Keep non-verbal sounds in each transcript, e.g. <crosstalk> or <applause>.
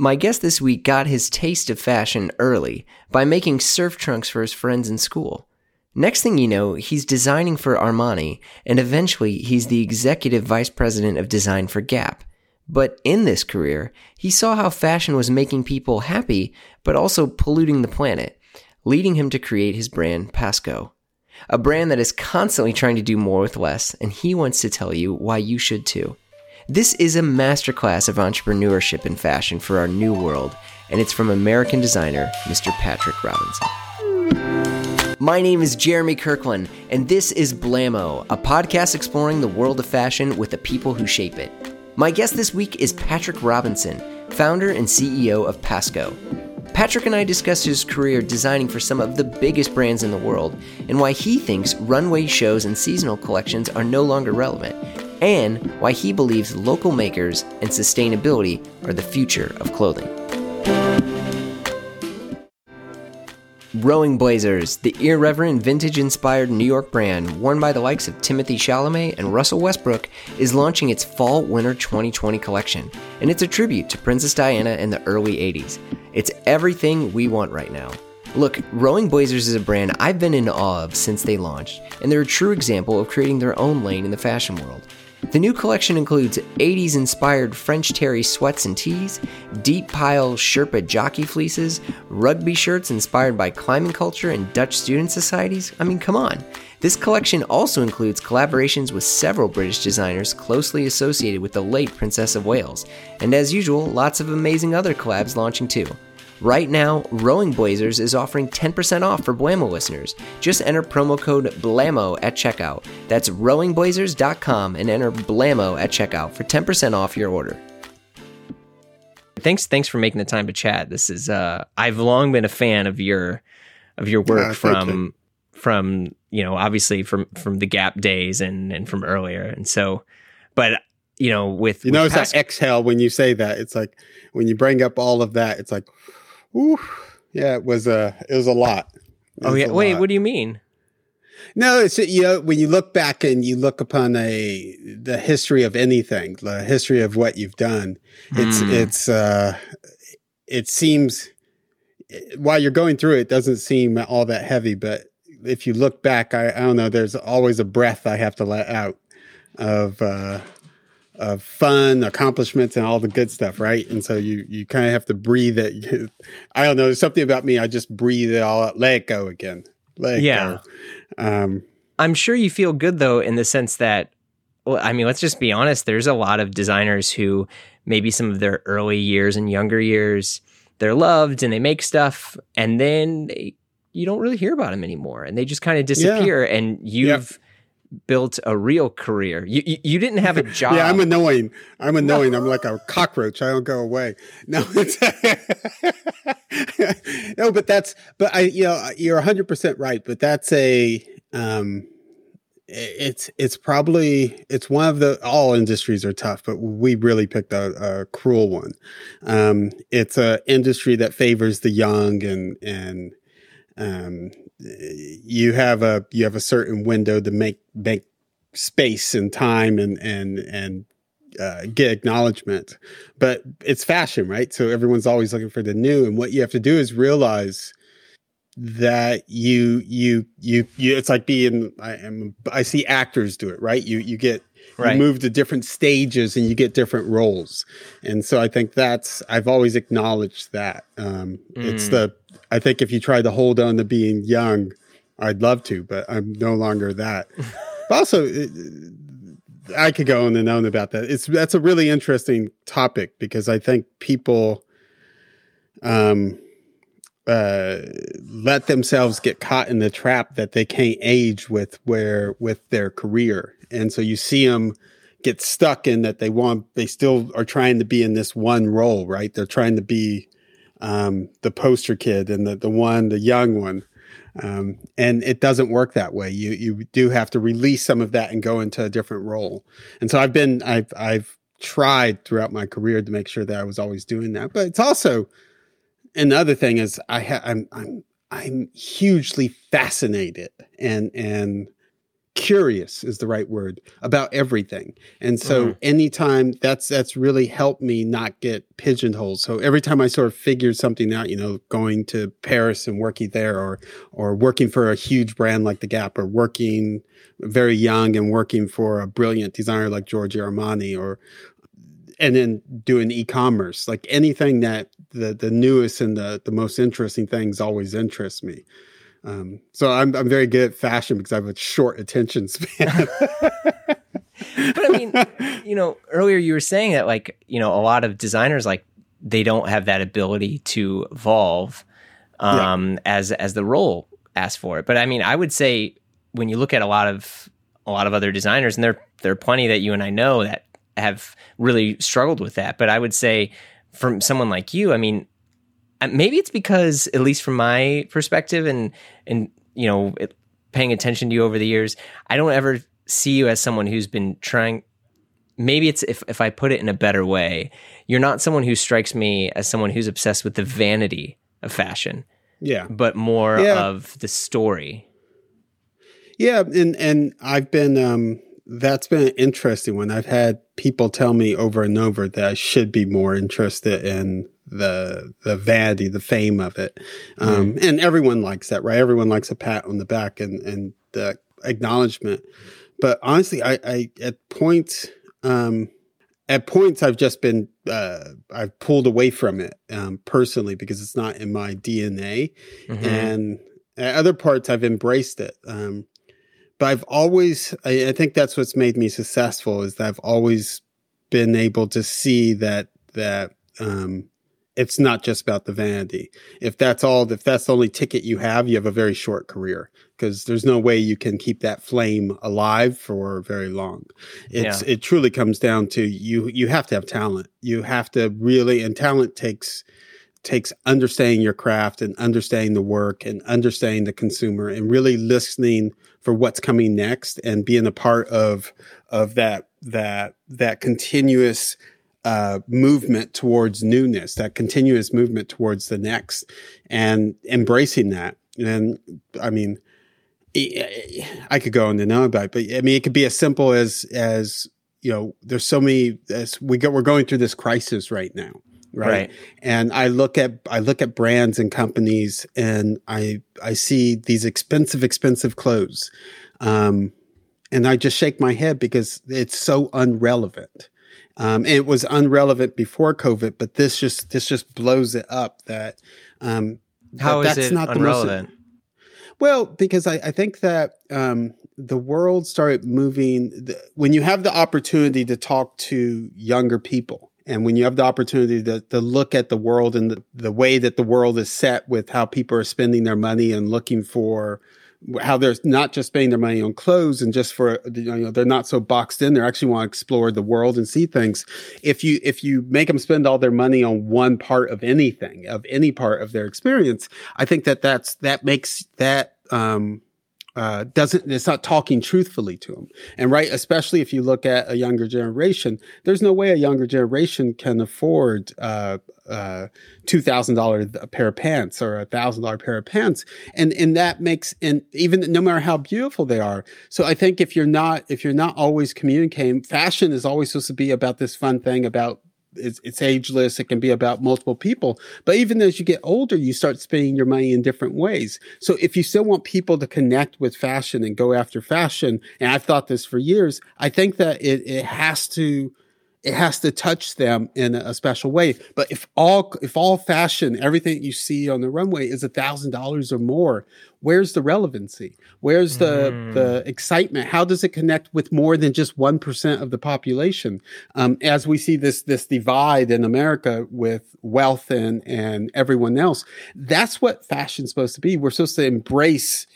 My guest this week got his taste of fashion early by making surf trunks for his friends in school. Next thing you know, he's designing for Armani, and eventually he's the executive vice president of design for Gap. But in this career, he saw how fashion was making people happy, but also polluting the planet, leading him to create his brand Paskho. A brand that is constantly trying to do more with less, and he wants to tell you why you should too. This is a masterclass of entrepreneurship in fashion for our new world, and it's from American designer Mr. Patrick Robinson. My name is Jeremy Kirkland, and this is Blamo, a podcast exploring the world of fashion with the people who shape it. My guest this week is Patrick Robinson, founder and CEO of Paskho. Patrick and I discussed his career designing for some of the biggest brands in the world and why he thinks runway shows and seasonal collections are no longer relevant, and why he believes local makers and sustainability are the future of clothing. Rowing Blazers, the irreverent vintage inspired New York brand worn by the likes of Timothée Chalamet and Russell Westbrook, is launching its Fall Winter 2020 collection, and it's a tribute to Princess Diana in the early 80s. It's everything we want right now. Look, Rowing Blazers is a brand I've been in awe of since they launched, and they're a true example of creating their own lane in the fashion world. The new collection includes 80s inspired French terry sweats and tees, deep pile Sherpa jockey fleeces, rugby shirts inspired by climbing culture and Dutch student societies. I mean, come on. This collection also includes collaborations with several British designers closely associated with the late Princess of Wales, and as usual, lots of amazing other collabs launching too. Right now, Rowing Blazers is offering 10% off for Blamo listeners. Just enter promo code BLAMO at checkout. That's rowingblazers.com and enter BLAMO at checkout for 10% off your order. Thanks thanks for making the time to chat. This is uh I've long been a fan of your of your work Yeah, from you. from you know obviously from from the Gap days and and from earlier. And so but you know with You with notice Pas- that exhale when you say that. It's like when you bring up all of that, it's like, ooh, yeah, it was a it was a lot. It Oh yeah, wait, lot. what do you mean? No, it's you know when you look back and you look upon a the history of anything, the history of what you've done. It's Hmm. it's uh, it seems while you're going through it, it doesn't seem all that heavy, but if you look back, I, I don't know. There's always a breath I have to let out of uh, of fun, accomplishments, and all the good stuff, right? And so you you kind of have to breathe it. <laughs> I don't know. There's something about me. I just breathe it all out. Let it go again. Let it Yeah. go. Um, I'm sure you feel good though, in the sense that, well, I mean, let's just be honest. There's a lot of designers who maybe some of their early years and younger years, they're loved and they make stuff, and then they, you don't really hear about them anymore, and they just kind of disappear. And you've built a real career. You, you you didn't have a job. <laughs> Yeah, I'm annoying. I'm annoying. I'm like a cockroach. I don't go away. No, <laughs> <laughs> no, but that's but I you know you're 100 percent right. But that's a um, it's it's probably it's one of the all industries are tough, but we really picked a, a cruel one. Um, it's a industry that favors the young and and um, you have a you have a certain window to make make space and time and and and uh, get acknowledgement. But it's fashion, right? So everyone's always looking for the new, and what you have to do is realize that you you you you it's like being I am I see actors do it right you you get Right. you move to different stages and you get different roles and so I think that's I've always acknowledged that um it's Mm. the I think if you try to hold on to being young I'd love to but I'm no longer that. <laughs> But also it- I could go on and on about that. It's that's a really interesting topic because I think people um uh, let themselves get caught in the trap that they can't age with where with their career, and so you see them get stuck in that they want they still are trying to be in this one role, right? They're trying to be um, the poster kid and the the one, the young one, um, and it doesn't work that way. You you do have to release some of that and go into a different role. And so I've been I've I've tried throughout my career to make sure that I was always doing that, but it's also another thing is I ha- I'm I'm I'm hugely fascinated and and curious is the right word about everything. And so mm. anytime that's that's really helped me not get pigeonholed. So every time I sort of figured something out, you know, going to Paris and working there or or working for a huge brand like the Gap or working very young and working for a brilliant designer like Giorgio Armani or and then doing e-commerce, like anything that the the newest and the the most interesting things always interest me. Um, so I'm I'm very good at fashion because I have a short attention span. <laughs> but I mean, you know, earlier you were saying that like you know a lot of designers like they don't have that ability to evolve um, yeah. as as the role asks for it. But I mean, I would say when you look at a lot of a lot of other designers, and there there are plenty that you and I know that have really struggled with that. But I would say from someone like you, I mean, maybe it's because at least from my perspective and and you know it, paying attention to you over the years i don't ever see you as someone who's been trying maybe it's if, if i put it in a better way you're not someone who strikes me as someone who's obsessed with the vanity of fashion yeah but more yeah. of the story yeah and and i've been um that's been an interesting one i've had people tell me over and over that i should be more interested in the the vanity, the fame of it. Um, mm. And everyone likes that, right? Everyone likes a pat on the back and and the acknowledgement. But honestly, I, I at points um, at points I've just been uh, I've pulled away from it um, personally because it's not in my DNA, mm-hmm. and at other parts I've embraced it. Um, but I've always I, I think that's what's made me successful is that I've always been able to see that that um, it's not just about the vanity. If that's all, if that's the only ticket you have, you have a very short career because there's no way you can keep that flame alive for very long. It's, yeah. it truly comes down to you, you have to have talent. You have to really, and talent takes, takes understanding your craft and understanding the work and understanding the consumer and really listening for what's coming next and being a part of, of that, that, that continuous, uh, movement towards newness, that continuous movement towards the next, and embracing that. And I mean, I could go on and on about it, but I mean, it could be as simple as as you know, there's so many. As we go, we're going through this crisis right now, right? right? And I look at I look at brands and companies, and I I see these expensive, expensive clothes, um, and I just shake my head because it's so unrelevant. Um, it was unrelevant before COVID, but this just this just blows it up. That um, how that is it not unrelevant? The most, well, because I, I think that um, the world started moving the, when you have the opportunity to talk to younger people. And when you have the opportunity to, to look at the world and the, the way that the world is set with how people are spending their money and looking for how they're not just spending their money on clothes and just for you know they're not so boxed in they actually want to explore the world and see things. If you if you make them spend all their money on one part of anything of any part of their experience i think that that's that makes that um uh, doesn't it's not talking truthfully to them and right especially if you look at a younger generation there's no way a younger generation can afford uh, uh, two thousand dollar pair of pants or a thousand dollar pair of pants, and and that makes and even no matter how beautiful they are. So I think if you're not if you're not always communicating, fashion is always supposed to be about this fun thing about it's, it's ageless. It can be about multiple people. But even as you get older, you start spending your money in different ways. So if you still want people to connect with fashion and go after fashion, and I've thought this for years, I think that it, it has to it has to touch them in a special way. But if all if all fashion, everything you see on the runway is a thousand dollars or more, where's the relevancy? Where's the mm. the excitement? How does it connect with more than just one percent of the population? Um, as we see this this divide in America with wealth and and everyone else, that's what fashion's supposed to be. We're supposed to embrace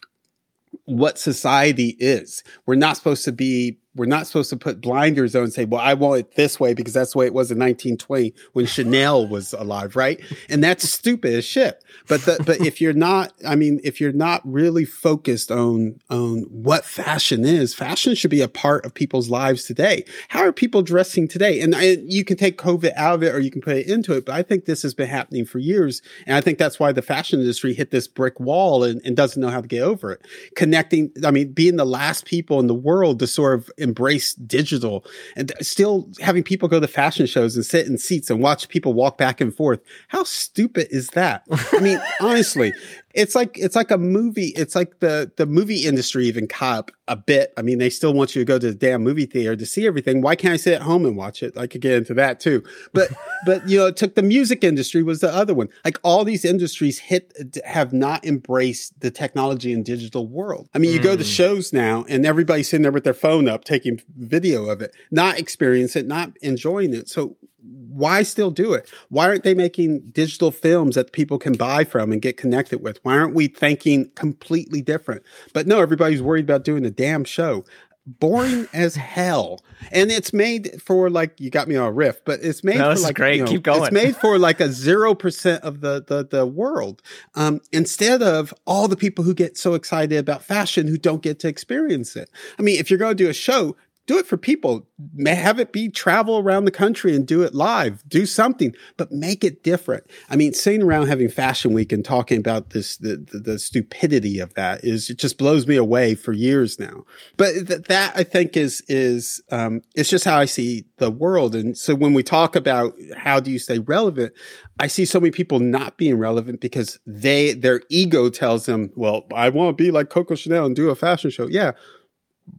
what society is. We're not supposed to be we're not supposed to put blinders on and say, well, I want it this way because that's the way it was in 1920 when Chanel was alive, right? And that's stupid as shit. But the, but if you're not, I mean, if you're not really focused on on what fashion is, fashion should be a part of people's lives today. How are people dressing today? And, and you can take COVID out of it or you can put it into it, but I think this has been happening for years. And I think that's why the fashion industry hit this brick wall and, and doesn't know how to get over it. Connecting, I mean, being the last people in the world to sort of embrace digital and still having people go to fashion shows and sit in seats and watch people walk back and forth. How stupid is that? I mean, <laughs> honestly, it's like it's like a movie. It's like the the movie industry even caught up a bit. I mean, they still want you to go to the damn movie theater to see everything. Why can't I sit at home and watch it? I could get into that too. But <laughs> but you know, it took the music industry was the other one. Like all these industries hit have not embraced the technology and digital world. I mean, you mm. go to hmm. shows now and everybody's sitting there with their phone up taking video of it, not experience it, not enjoying it. So why still do it? Why aren't they making digital films that people can buy from and get connected with? Why aren't we thinking completely different? But no, everybody's worried about doing a damn show. Boring <sighs> as hell, and it's made for like you got me on a riff, but it's made no, for like great. You know, Keep going. It's made for like a <laughs> zero percent of the the the world, um, instead of all the people who get so excited about fashion who don't get to experience it. I mean, if you're going to do a show, do it for people. Have it be travel around the country and do it live. Do something, but make it different. I mean, sitting around having Fashion Week and talking about this, the, the, the stupidity of that is it just blows me away for years now. But th- that I think is is um, it's just how I see the world. And so when we talk about how do you stay relevant, I see so many people not being relevant because they their ego tells them, well, I want to be like Coco Chanel and do a fashion show. Yeah,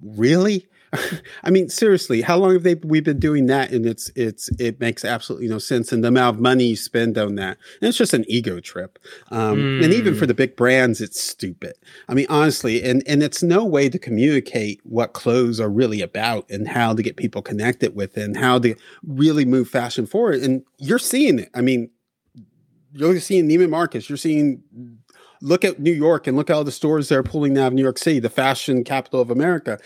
really? <laughs> I mean, seriously, how long have they we been doing that? And it's it's it makes absolutely no sense. And the amount of money you spend on that, and it's just an ego trip. Um, mm. And even for the big brands, it's stupid. I mean, honestly, and and it's no way to communicate what clothes are really about and how to get people connected with and how to really move fashion forward. And you're seeing it. I mean, you're seeing Neiman Marcus. You're seeing look at New York and look at all the stores they're pulling out of New York City, the fashion capital of America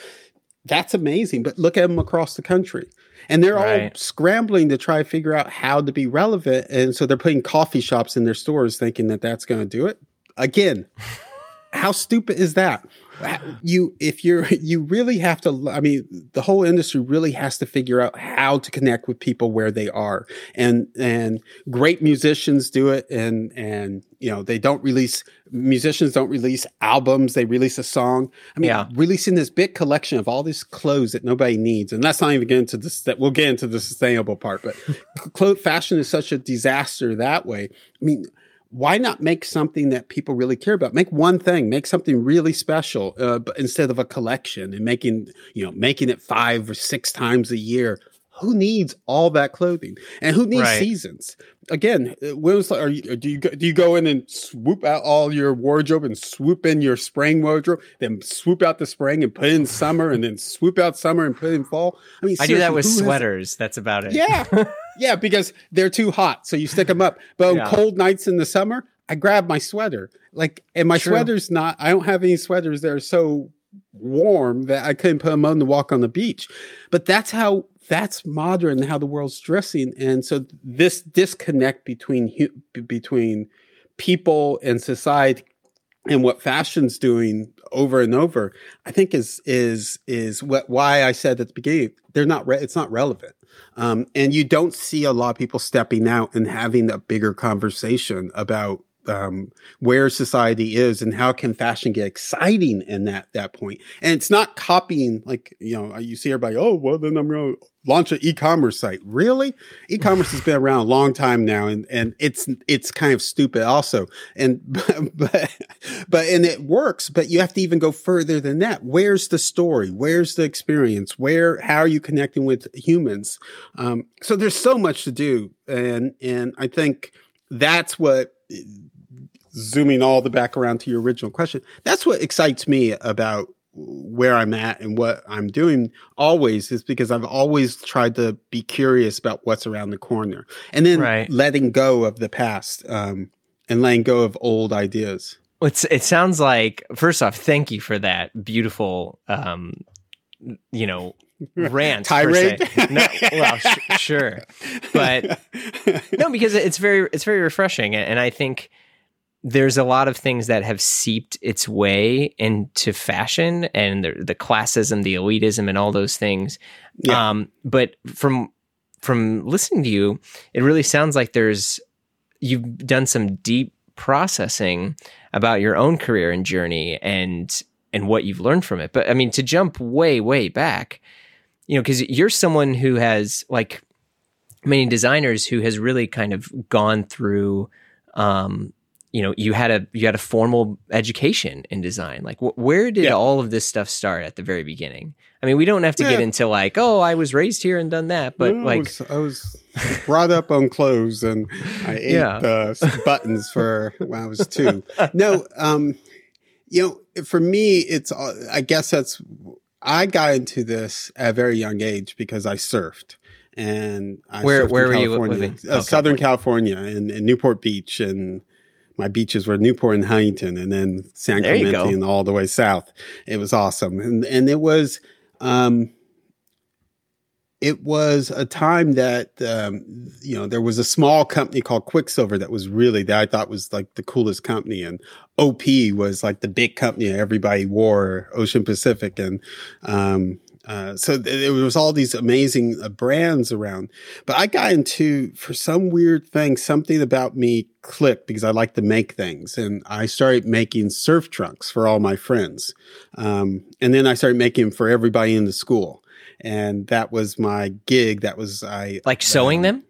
that's amazing. But look at them across the country. And they're right. all scrambling to try to figure out how to be relevant. And so they're putting coffee shops in their stores thinking that that's going to do it. Again, <laughs> how stupid is that? You if you're <laughs> you really have to i mean the whole industry really has to figure out how to connect with people where they are. And and great musicians do it. And and you know they don't release musicians don't release albums. They release a song. I mean yeah. releasing this big collection of all these clothes that nobody needs. And that's not even getting into this that we'll get into the sustainable part but <laughs> clothes fashion is such a disaster that way. I mean why not make something that people really care about? Make one thing, make something really special, uh, but instead of a collection and making, you know, making it five or six times a year. Who needs all that clothing? And who needs right. seasons? Again, uh, when was, are you, do you go, do you go in and swoop out all your wardrobe and swoop in your spring wardrobe, then swoop out the spring and put in summer, and then swoop out summer and put in fall? I mean, I do that with sweaters. That's about it. Yeah. <laughs> Yeah, because they're too hot, so you stick them up. But yeah. on cold nights in the summer, I grab my sweater. Like, and my True. sweater's not. I don't have any sweaters that are so warm that I couldn't put them on to walk on the beach. But that's how that's modern how the world's dressing, and so this disconnect between between people and society and what fashion's doing over and over, I think is is is what why I said at the beginning they're not re- it's not relevant. Um, and you don't see a lot of people stepping out and having a bigger conversation about um, where society is and how can fashion get exciting in that that point. And it's not copying like you know you see everybody. Oh well, then I'm going to launch an e-commerce site. Really, e-commerce has been around a long time now, and and it's it's kind of stupid also. And <laughs> but but and it works, but you have to even go further than that. Where's the story? Where's the experience? Where how are you connecting with humans? Um, so there's so much to do, and and I think that's what zooming all the back around to your original question, that's what excites me about where I'm at and what I'm doing always is because I've always tried to be curious about what's around the corner and then right. letting go of the past um, and letting go of old ideas. It's, it sounds like, first off, thank you for that beautiful um, you know, rant tirade. No, well, sh- sure, but <laughs> no, because it's very it's very refreshing, and I think there's a lot of things that have seeped its way into fashion and the, the classism, the elitism, and all those things. Yeah. Um, but from from listening to you, it really sounds like there's you've done some deep processing about your own career and journey and and what you've learned from it. But I mean, to jump way way back, you know, because you're someone who has like many designers who has really kind of gone through um, you know you had a you had a formal education in design like wh- where did yeah. all of this stuff start at the very beginning i mean we don't have to yeah. get into like oh i was raised here and done that but no, like I was, I was, brought up on clothes and i ate yeah. the buttons for when i was two <laughs> no um you know for me it's i guess that's i got into this at a very young age because i surfed and I where where were you living? Uh, oh, Southern California, in, in Newport Beach and my beaches were Newport and Huntington, and then San Clemente and all the way south. It was awesome, and and it was, um, it was a time that um, you know there was a small company called Quiksilver that was really that I thought was like the coolest company, and OP was like the big company everybody wore, Ocean Pacific, and um, uh, so th- there was all these amazing uh, brands around, but I got into for some weird thing, something about me clicked because I like to make things, and I started making surf trunks for all my friends, um, and then I started making them for everybody in the school, and that was my gig. That was I like sewing um, them.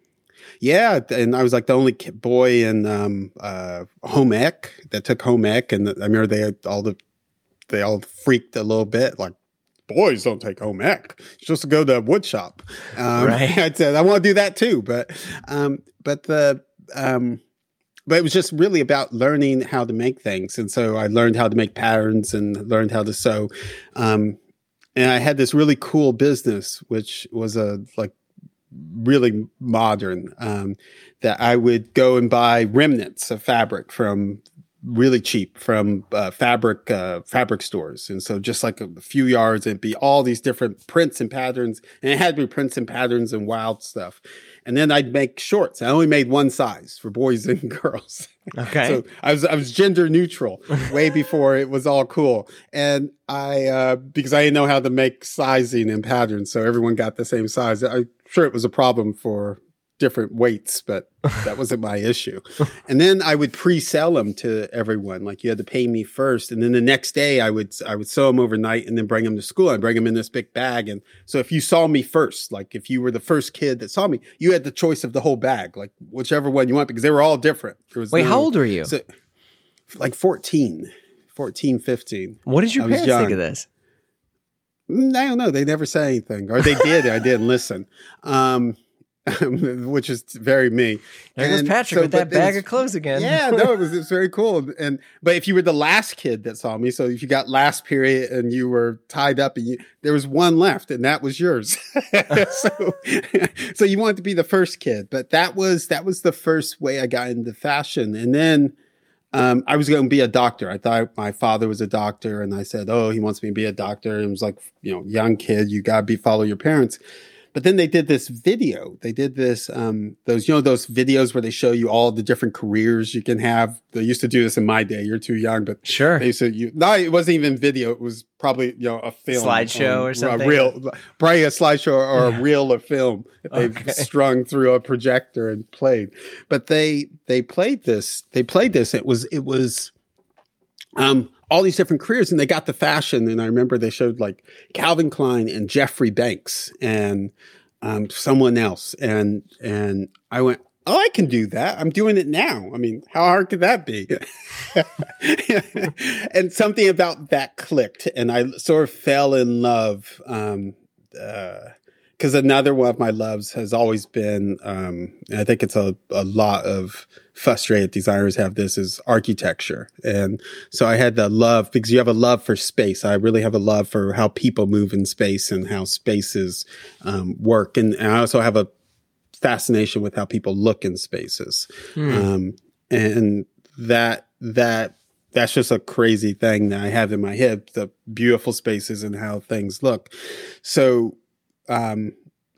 Yeah, and I was like the only boy in um, uh, home ec that took home ec, and I remember they had all the they all freaked a little bit, like boys don't take home ec. It's just to go to a wood shop. Um, right. <laughs> I said I want to do that too, but um, but the um, but it was just really about learning how to make things, and so I learned how to make patterns and learned how to sew. Um, and I had this really cool business, which was a like really modern um, that I would go and buy remnants of fabric from really cheap from uh, fabric uh, fabric stores, and so just like a few yards, it'd be all these different prints and patterns, and it had to be prints and patterns and wild stuff. And then I'd make shorts. I only made one size for boys <laughs> and girls. Okay. so I was I was gender neutral way <laughs> before it was all cool, and I uh, because I didn't know how to make sizing and patterns, so everyone got the same size. I'm sure it was a problem for different weights, but that wasn't my issue. <laughs> And then I would pre-sell them to everyone. Like you had to pay me first, and then the next day I would I would sew them overnight and then bring them to school. I'd bring them in this big bag. And so if you saw me first, like if you were the first kid that saw me, you had the choice of the whole bag, like whichever one you want, because they were all different. Wait, no, how old were you? So, like 14, 14, 15. What did your parents think of this? Mm, I don't know. They never said anything, or they did. I didn't listen. Um, <laughs> which is very me. There goes Patrick so, with that bag was, of clothes again. yeah, no, it was, it was very cool. And but if you were the last kid that saw me, so if you got last period and you were tied up, and you, there was one left, and that was yours. <laughs> so, <laughs> so you wanted to be the first kid, but that was that was the first way I got into fashion, and then. Um, I was going to be a doctor. I thought my father was a doctor, and I said, "Oh, he wants me to be a doctor." And it was like, you know, young kid, you got to be follow your parents. But then they did this video. They did this, um, those, you know, those videos where they show you all the different careers you can have. They used to do this in my day. You're too young, but sure. They used to, you, no, it wasn't even video. It was probably, you know, a film. Slideshow or something. A real, probably a slideshow or a reel of film that they've okay. strung through a projector and played. But they, they played this, they played this. It was, it was, um, all these different careers and they got the fashion. And I remember they showed like Calvin Klein and Jeffrey Banks and um, someone else. And, and I went, Oh, I can do that. I'm doing it now. I mean, how hard could that be? <laughs> and something about that clicked, and I sort of fell in love. Um, uh, because another one of my loves has always been, um, I think it's a, a lot of frustrated designers have this is architecture. And so I had the love because you have a love for space. I really have a love for how people move in space and how spaces um, work. And, and, I also have a fascination with how people look in spaces. Hmm. Um, and that, that that's just a crazy thing that I have in my head, the beautiful spaces and how things look. So, um,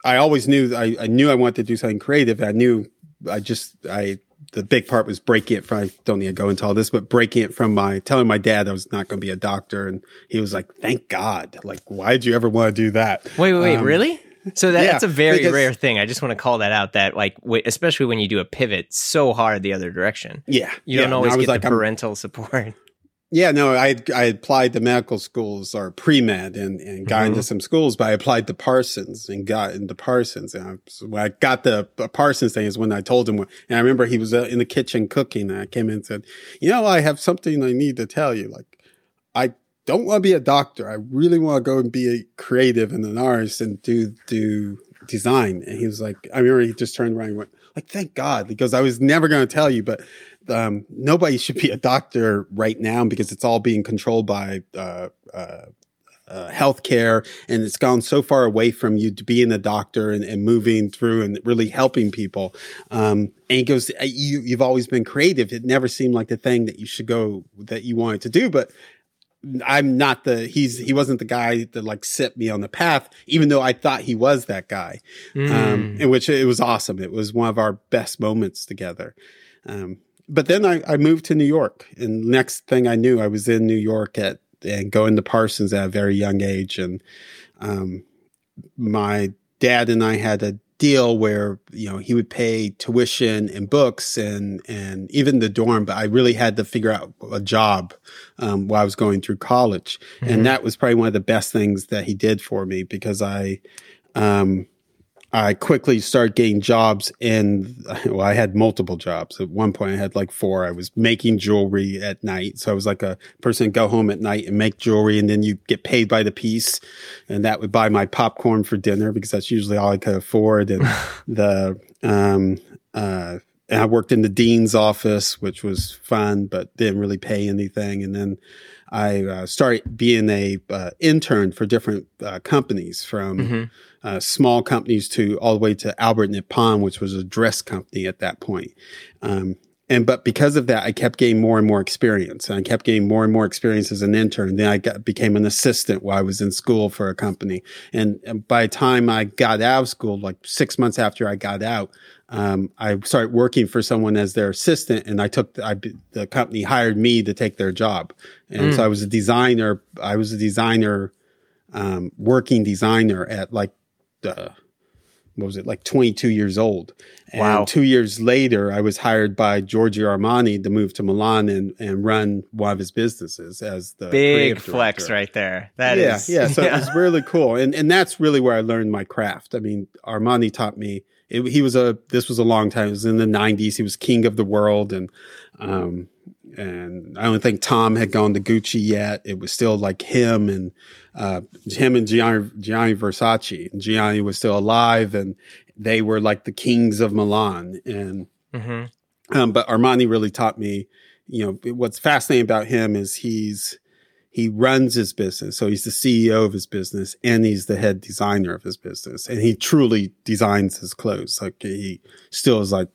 I always knew I, I knew I wanted to do something creative. I knew I just I the big part was breaking it from I don't need to go into all this, but breaking it from my telling my dad I was not going to be a doctor, and he was like, "Thank God! Like, why did you ever want to do that?" Wait, wait, wait, um, really? So that, yeah, that's a very because, rare thing. I just want to call that out. That like, w- especially when you do a pivot so hard the other direction. Yeah, you don't always get like, the parental I'm, support. Yeah, no, I I applied to medical schools or pre med and, and got mm-hmm. into some schools, but I applied to Parsons and got into Parsons. And I, so when I got the Parsons thing is when I told him, and I remember he was uh, in the kitchen cooking, and I came in and said, "You know, I have something I need to tell you. Like, I don't want to be a doctor. I really want to go and be a creative and an artist and do do design." And he was like, I remember he just turned around and went, "Like, thank God," because I was never going to tell you, but um, nobody should be a doctor right now because it's all being controlled by uh, uh, uh, healthcare, and it's gone so far away from you to being a doctor and, and moving through and really helping people. Um, and he goes, uh, you, you've always been creative. It never seemed like the thing that you should go that you wanted to do, but I'm not the he's he wasn't the guy that like set me on the path, even though I thought he was that guy. Mm. Um, in which it was awesome. It was one of our best moments together. Um, but then I, I moved to New York, and next thing I knew, I was in New York at and going to Parsons at a very young age, and um, my dad and I had a deal where you know he would pay tuition and books and and even the dorm but i really had to figure out a job um, while i was going through college mm-hmm. and that was probably one of the best things that he did for me because i um, I quickly started getting jobs in, <laughs> well, I had multiple jobs. At one point, I had like four. I was making jewelry at night. So I was like a person go home at night and make jewelry, and then you get paid by the piece. And that would buy my popcorn for dinner because that's usually all I could afford. And <laughs> the, um, uh, and I worked in the dean's office, which was fun, but didn't really pay anything. And then I uh, started being a uh, intern for different uh, companies from mm-hmm. Uh, small companies to all the way to Albert Nipon, which was a dress company at that point. Um, and but because of that, I kept getting more and more experience, and I kept getting more and more experience as an intern. Then I got, became an assistant while I was in school for a company. And, and by the time I got out of school, like six months after I got out, um, I started working for someone as their assistant, and I took the, I, the company hired me to take their job, and mm. so I was a designer. I was a designer, um, working designer at like uh, what was it like 22 years old and wow. two years later i was hired by giorgio armani to move to milan and, and run one of his businesses as the big flex right there That yeah, is, yeah so yeah. it was <laughs> really cool and and that's really where i learned my craft i mean armani taught me it, he was a this was a long time it was in the 90s he was king of the world and um and I don't think Tom had gone to Gucci yet. It was still like him and uh, him and Gianni, Gianni Versace. Gianni was still alive, and they were like the kings of Milan. And mm-hmm. um, but Armani really taught me. You know, what's fascinating about him is he's he runs his business, so he's the CEO of his business, and he's the head designer of his business, and he truly designs his clothes. Like he still is like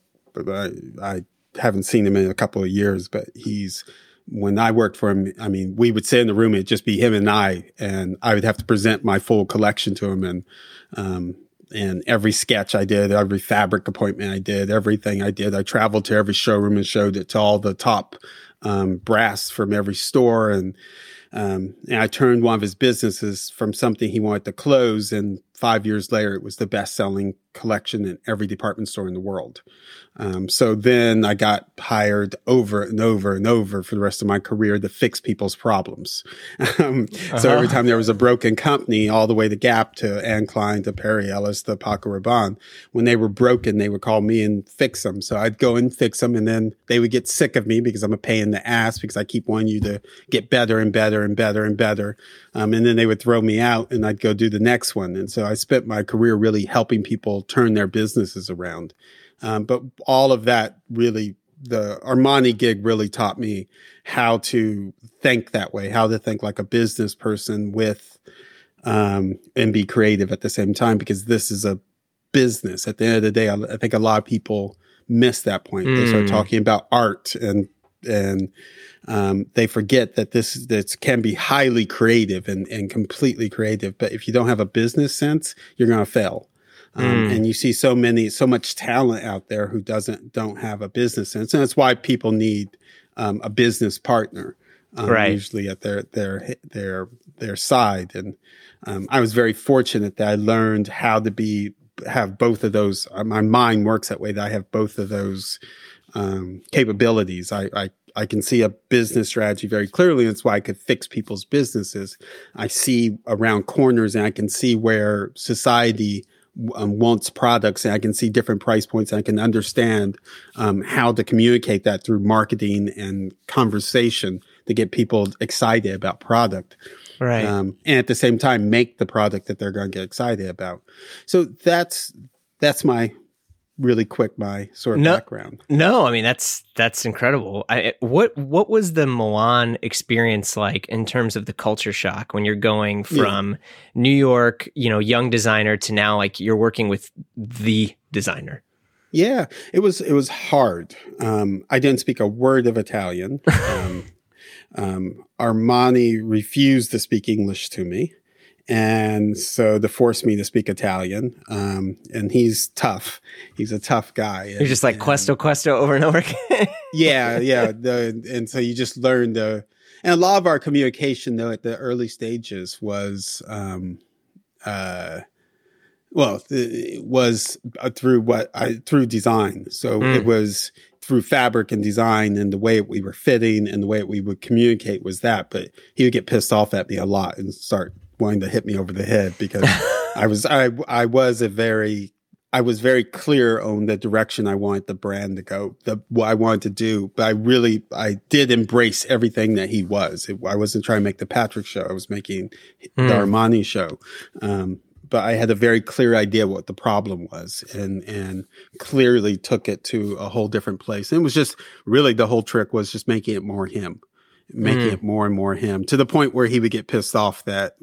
I, I haven't seen him in a couple of years, but he's when I worked for him, I mean, we would sit in the room, it'd just be him and I, and I would have to present my full collection to him. And, um, and every sketch I did, every fabric appointment I did, everything I did, I traveled to every showroom and showed it to all the top, um, brass from every store. And, um, and I turned one of his businesses from something he wanted to close. And five years later, it was the best selling collection in every department store in the world. Um, so then I got hired over and over and over for the rest of my career to fix people's problems. <laughs> um, uh-huh. So every uh-huh. time there was a broken company, all the way to Gap to Anne Klein to Perry Ellis to Paco Rabanne, when they were broken, they would call me and fix them. So I'd go and fix them, and then they would get sick of me because I'm a pain in the ass because I keep wanting you to get better and better and better and better. Um, and then they would throw me out, and I'd go do the next one. And so I spent my career really helping people turn their businesses around. Um, but all of that really, the Armani gig really taught me how to think that way, how to think like a business person with, um, and be creative at the same time, because this is a business. At the end of the day, I, I think a lot of people miss that point. Mm. They start hmm. talking about art and and um, they forget that this this can be highly creative and, and completely creative. But if you don't have a business sense, you're going to fail. Um, mm. And you see so many, so much talent out there who doesn't don't have a business sense, and that's why people need um, a business partner, um, right. usually at their their their their side. And um, I was very fortunate that I learned how to be have both of those. Uh, my mind works that way. That I have both of those um, capabilities. I, I I can see a business strategy very clearly. That's why I could fix people's businesses. I see around corners and I can see where society um, wants products and I can see different price points and I can understand um, how to communicate that through marketing and conversation to get people excited about product. Right. Um, and at the same time, make the product that they're going to get excited about. So that's, that's my really quick my sort of no, background. No, I mean that's that's incredible. I, what what was the Milan experience like in terms of the culture shock when you're going from yeah. New York, you know, young designer to now like you're working with the designer? Yeah, it was it was hard. Um, I didn't speak a word of Italian. <laughs> Um, um, Armani refused to speak English to me and so to force me to speak Italian. Um, and he's tough. He's a tough guy. You're just like questo questo over and over again. <laughs> yeah, yeah. The, and so you just learn the and a lot of our communication though at the early stages was um, uh, well it was uh, through what I through design. So mm. it was through fabric and design and the way we were fitting and the way we would communicate was that. But he would get pissed off at me a lot and start wanting to hit me over the head because <laughs> I was I I was a very I was very clear on the direction I wanted the brand to go, the what I wanted to do. But I really I did embrace everything that he was. It, I wasn't trying to make the Patrick show. I was making mm. the hmm. Armani show. Um, but I had a very clear idea what the problem was and and clearly took it to a whole different place. And it was just really the whole trick was just making it more him making mm. it more and more him to the point where he would get pissed off that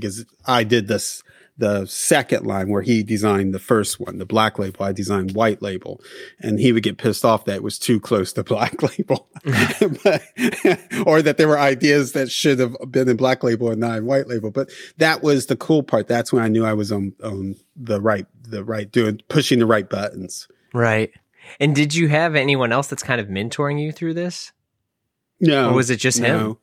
because I did this the second line where he designed the first one, the black label. I designed white label, and he would get pissed off that it was too close to <laughs> black label, <laughs> but, <laughs> or that there were ideas that should have been in black label and not in white label. But that was the cool part. That's when I knew I was on on the right the right doing pushing the right buttons. Right. And did you have anyone else that's kind of mentoring you through this? No. Or was it just no. him?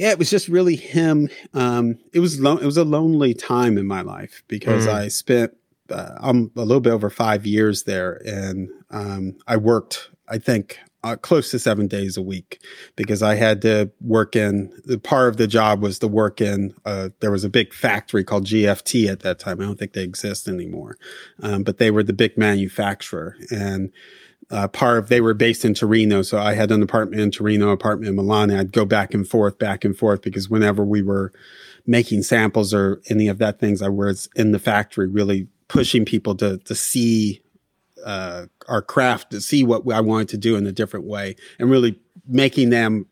Yeah, it was just really him. Um, it was lo- it was a lonely time in my life because mm. I spent uh, I'm a little bit over five years there, and um, I worked I think uh, close to seven days a week because I had to work in. The part of the job was to work in. Uh, there was a big factory called GFT at that time. I don't think they exist anymore, um, but they were the big manufacturer and uh, part of they were based in Torino, so I had an apartment in Torino, apartment in Milan. I'd go back and forth, back and forth because whenever we were making samples or any of that things, I was in the factory, really pushing people to to see uh, our craft, to see what I wanted to do in a different way, and really making them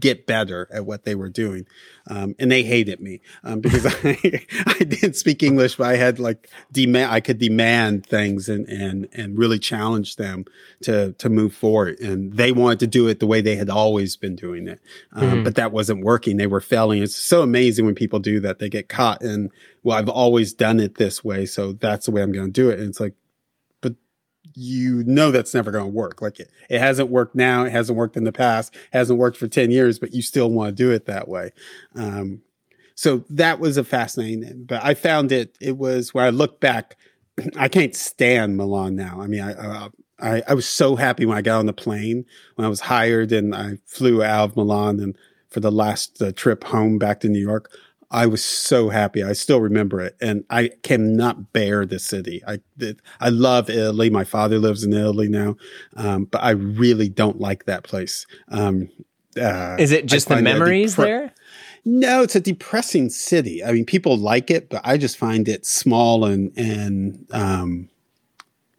get better at what they were doing. Um, and they hated me um, because <laughs> I, I didn't speak English, but I had like demand, I could demand things and, and, and really challenge them to, to move forward. And they wanted to do it the way they had always been doing it. Um, mm-hmm. But that wasn't working. They were failing. It's so amazing when people do that. They get caught in, well, I've always done it this way. So that's the way I'm going to do it. And it's like, you know that's never going to work. Like it, it hasn't worked now. It hasn't worked in the past. Hasn't worked for 10 years, but you still want to do it that way. Um, so that was a fascinating, but I found it, it was where I look back, <clears throat> I can't stand Milan now. I mean, I, I, I was so happy when I got on the plane when I was hired and I flew out of Milan and for the last uh, trip home back to New York. I was so happy. I still remember it, and I cannot bear the city. I I love Italy. My father lives in Italy now, um, but I really don't like that place. Um, uh, Is it just the memories depre- there? No, it's a depressing city. I mean, people like it, but I just find it small and and um,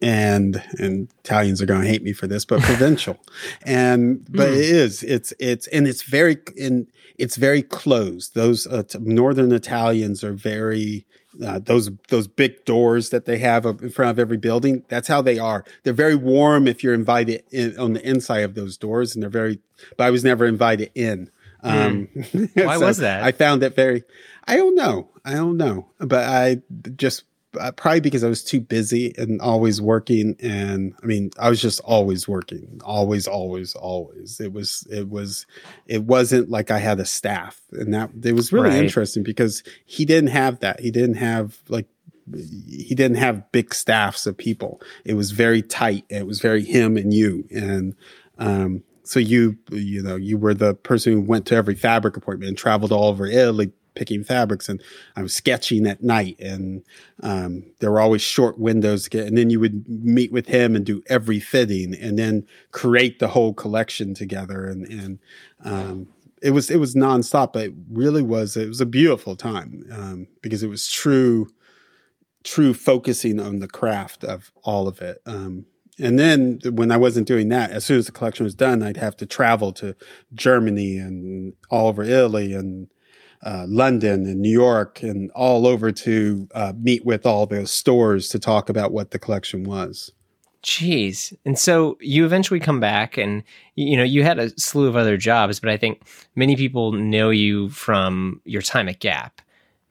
and and Italians are going to hate me for this, but provincial, <laughs> and but mm. it is it's it's and it's very in it's very closed. Those uh, northern Italians are very uh, those those big doors that they have in front of every building. That's how they are. They're very warm if you're invited in, on the inside of those doors, and they're very. But I was never invited in. Um, mm. <laughs> Why so was that? I found that very. I don't know. I don't know, but I just uh, probably because I was too busy and always working. And I mean, I was just always working, always, always, always. It was, it was, it wasn't like I had a staff, and that it was really right. interesting because he didn't have that. He didn't have like he didn't have big staffs of people. It was very tight. It was very him and you. And um, so you, you know, you were the person who went to every fabric appointment and traveled all over Italy picking fabrics and I was sketching at night and um, there were always short windows get and then you would meet with him and do every fitting and then create the whole collection together and and um, it was it was nonstop but it really was it was a beautiful time um, because it was true true focusing on the craft of all of it um, and then when I wasn't doing that, as soon as the collection was done, I'd have to travel to Germany and all over Italy and uh, London and New York and all over to uh, meet with all the stores to talk about what the collection was. Jeez. And so you eventually come back and you know, you had a slew of other jobs, but I think many people know you from your time at Gap.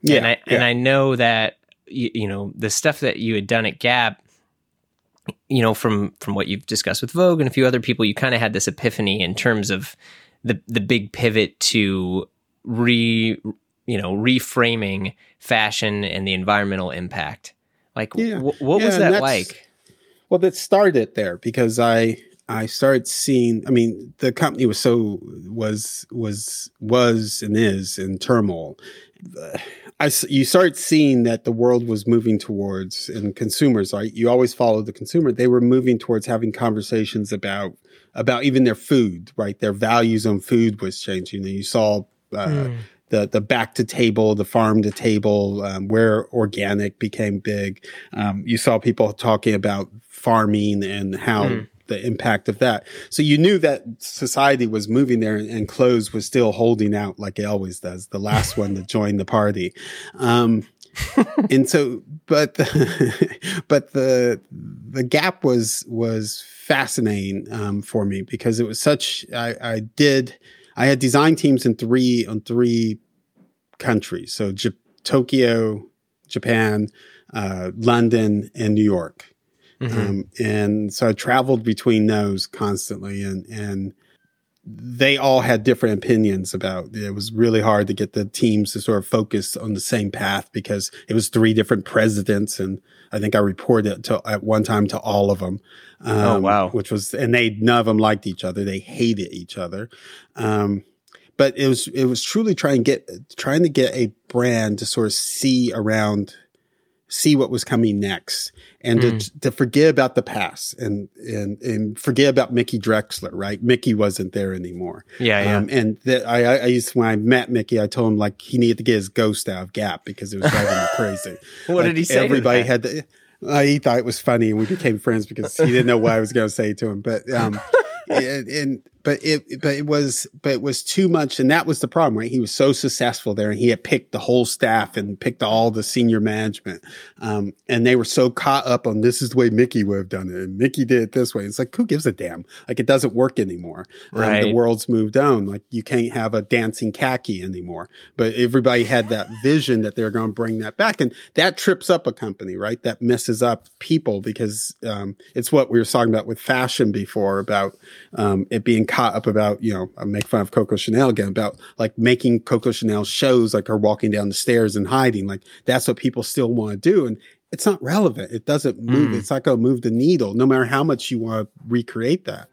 Yeah. And I yeah. and I know that you, you know, the stuff that you had done at Gap you know from from what you've discussed with Vogue and a few other people you kind of had this epiphany in terms of the the big pivot to re you know reframing fashion and the environmental impact. Like yeah. w- what yeah, was that like? Well that started there because i i started seeing i mean the company was so was was was and is in turmoil. Uh, I, you start seeing that the world was moving towards and consumers right you always follow the consumer they were moving towards having conversations about about even their food right? Their values on food was changing and you saw uh, mm. the the back to table, the farm to table, um, where organic became big. Um, you saw people talking about farming and how. Mm. The impact of that. So you knew that society was moving there and clothes was still holding out like it always does, the last one to join the party. Um, <laughs> and so, but, the, <laughs> but the, the gap was, was fascinating, um, for me because it was such, I, I did, I had design teams in three on three countries. So J- Tokyo, Japan, uh, London, and New York. Mm-hmm. Um, and so I traveled between those constantly, and and they all had different opinions about it. Was really hard to get the teams to sort of focus on the same path because it was three different presidents and i think i reported to, at one time to all of them um, oh wow. which was and they none of them liked each other. They hated each other. Um, but it was it was truly trying to get trying to get a brand to sort of see around see what was coming next and mm. to, to forget about the past and, and, and forget about Mickey Drexler, right? Mickey wasn't there anymore. Yeah. yeah. Um, and that I, I used, when I met Mickey, I told him like he needed to get his ghost out of Gap because it was driving me <laughs> crazy. what like, did he say? Everybody had to, uh, he thought it was funny and we became friends because he didn't know what I was going to say to him. But, um, <laughs> and, and but it but it was but it was too much and that was the problem right? He was so successful there and he had picked the whole staff and picked all the senior management. Um, and they were so caught up on this is the way mickey would have done it and mickey did it this way. It's like who gives a damn? Like it doesn't work anymore. Right. Um, the world's moved on. Like you can't have a dancing khaki anymore. But everybody had that vision that they're going to bring that back and that trips up a company right? That messes up people because um, it's what we were talking about with fashion before about um, it being caught up about, you know, I make fun of Coco Chanel again about like making Coco Chanel shows like her walking down the stairs and hiding. Like that's what people still want to do. And it's not relevant. It doesn't move. Mm. It's not going to move the needle, no matter how much you want to recreate that.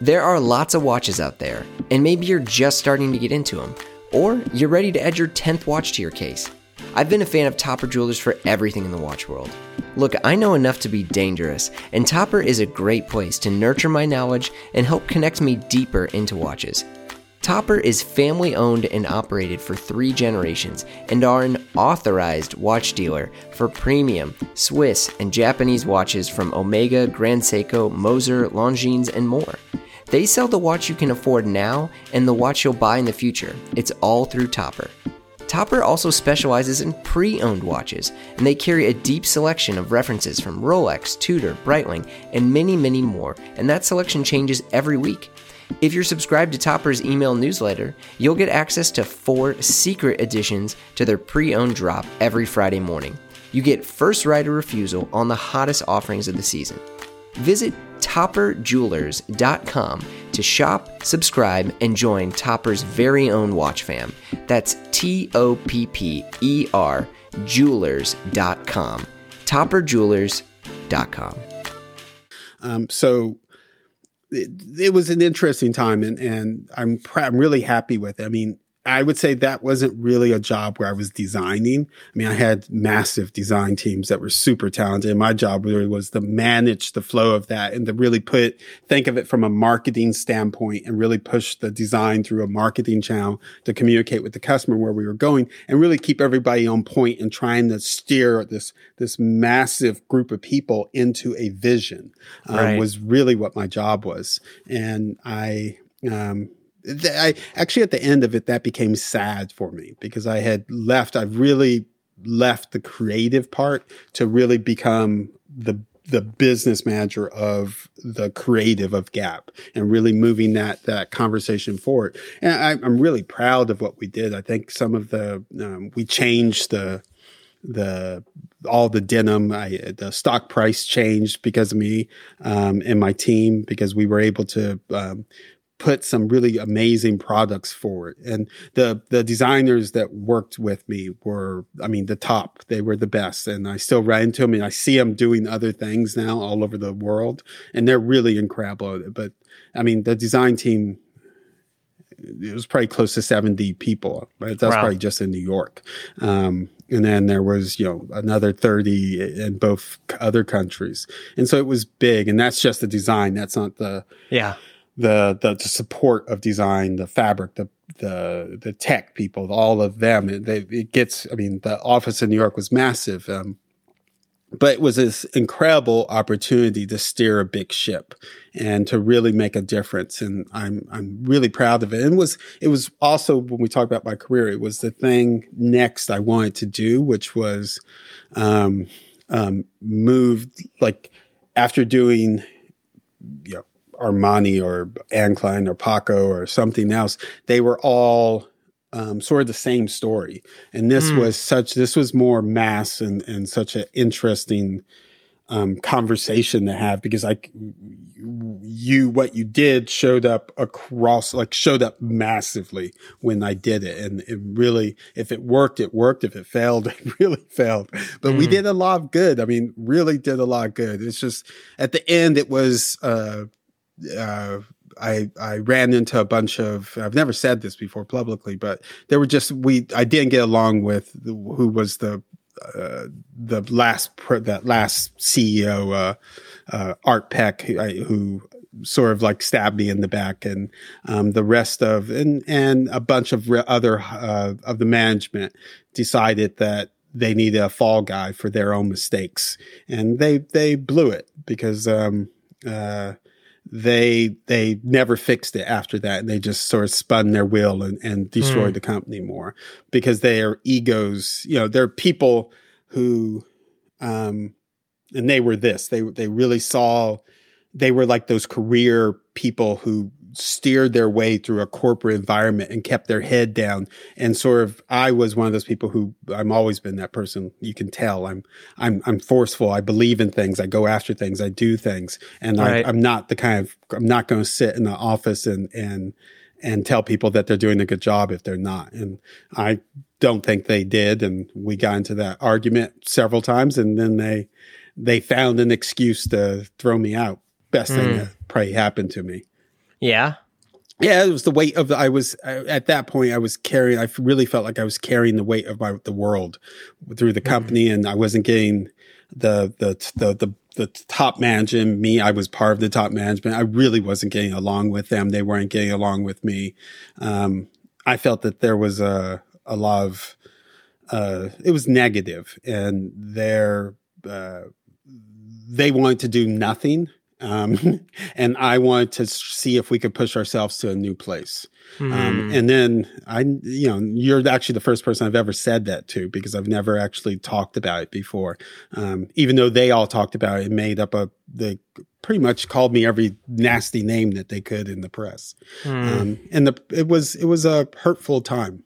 There are lots of watches out there, and maybe you're just starting to get into them, or you're ready to add your 10th watch to your case. I've been a fan of Topper Jewelers for everything in the watch world. Look, I know enough to be dangerous, and Topper is a great place to nurture my knowledge and help connect me deeper into watches. Topper is family owned and operated for three generations and are an authorized watch dealer for premium Swiss and Japanese watches from Omega, Grand Seiko, Moser, Longines, and more. They sell the watch you can afford now and the watch you'll buy in the future. It's all through Topper. Topper also specializes in pre owned watches, and they carry a deep selection of references from Rolex, Tudor, Breitling, and many, many more, and that selection changes every week. If you're subscribed to Topper's email newsletter, you'll get access to four secret editions to their pre owned drop every Friday morning. You get first right of refusal on the hottest offerings of the season. Visit topperjewelers.com to shop, subscribe, and join Topper's very own watch fam. That's T O P P E R jewelers.com. Topperjewelers.com. Um, so it, it, was an interesting time, and, and I'm, pr- I'm really happy with it. I mean, I would say that wasn't really a job where I was designing. I mean, I had massive design teams that were super talented. And my job really was to manage the flow of that and to really put, think of it from a marketing standpoint and really push the design through a marketing channel to communicate with the customer where we were going and really keep everybody on point and trying to steer this, this massive group of people into a vision um, right. was really what my job was. And I, um, I actually at the end of it that became sad for me because I had left. I really left the creative part to really become the the business manager of the creative of Gap and really moving that that conversation forward. And I, am really proud of what we did. I think some of the um, we changed the the all the denim I, the stock price changed because of me um, and my team because we were able to um, put some really amazing products forward. And the the designers that worked with me were, I mean, the top. They were the best, and I still run into them, and I see them doing other things now all over the world, and they're really incredible. But I mean, the design team. It was probably close to 70 people, right? That's wow. probably just in New York. Um, and then there was you know another 30 in both other countries and so it was big and that's just the design that's not the yeah the, the, the support of design, the fabric, the the the tech people, all of them. It, they, it gets. I mean, the office in New York was massive, um, but it was this incredible opportunity to steer a big ship and to really make a difference. And I'm I'm really proud of it. And it was it was also when we talk about my career, it was the thing next I wanted to do, which was um, um, moved like after doing you know Armani or Anne Klein or Paco or something else, they were all um, sort of the same story. And this mm. was such, this was more mass and, and such an interesting um, conversation to have because like you, what you did showed up across, like showed up massively when I did it. And it really, if it worked, it worked. If it failed, <laughs> it really failed. But mm. we did a lot of good. I mean, really did a lot of good. It's just at the end, it was, uh, uh, I I ran into a bunch of I've never said this before publicly, but there were just we I didn't get along with the, who was the uh, the last that last CEO uh, uh, Art Peck who, who, sort of like stabbed me in the back, and um, the rest of and and a bunch of re- other uh, of the management decided that they needed a fall guy for their own mistakes, and they they blew it because. Um, uh, they they never fixed it after that and they just sort of spun their wheel and, and destroyed mm. the company more because they are egos you know they're people who um and they were this they they really saw they were like those career people who steered their way through a corporate environment and kept their head down. And sort of I was one of those people who I'm always been that person you can tell. I'm I'm I'm forceful. I believe in things. I go after things. I do things. And right. I, I'm not the kind of I'm not going to sit in the office and and and tell people that they're doing a good job if they're not. And I don't think they did. And we got into that argument several times and then they they found an excuse to throw me out. Best mm. thing hmm. that probably happened to me yeah. Yeah, it was the weight of the. I was at that point. I was carrying. I really felt like I was carrying the weight of my the world through the mm-hmm. company, mm-hmm. and I wasn't getting the the the the the top management. Me, I was part of the top management. I really wasn't getting along with them. They weren't getting along with me. Um, I felt that there was a a lot of. Uh, it was negative, and their uh, they wanted to do nothing Um, <laughs> and I wanted to see if we could push ourselves to a new place. Mm. Um, hmm. and then I, you know, you're actually the first person I've ever said that to because I've never actually talked about it before. Um, even though they all talked about it and made up a, they pretty much called me every nasty name that they could in the press. Mm. Um, and the, it was, it was a hurtful time.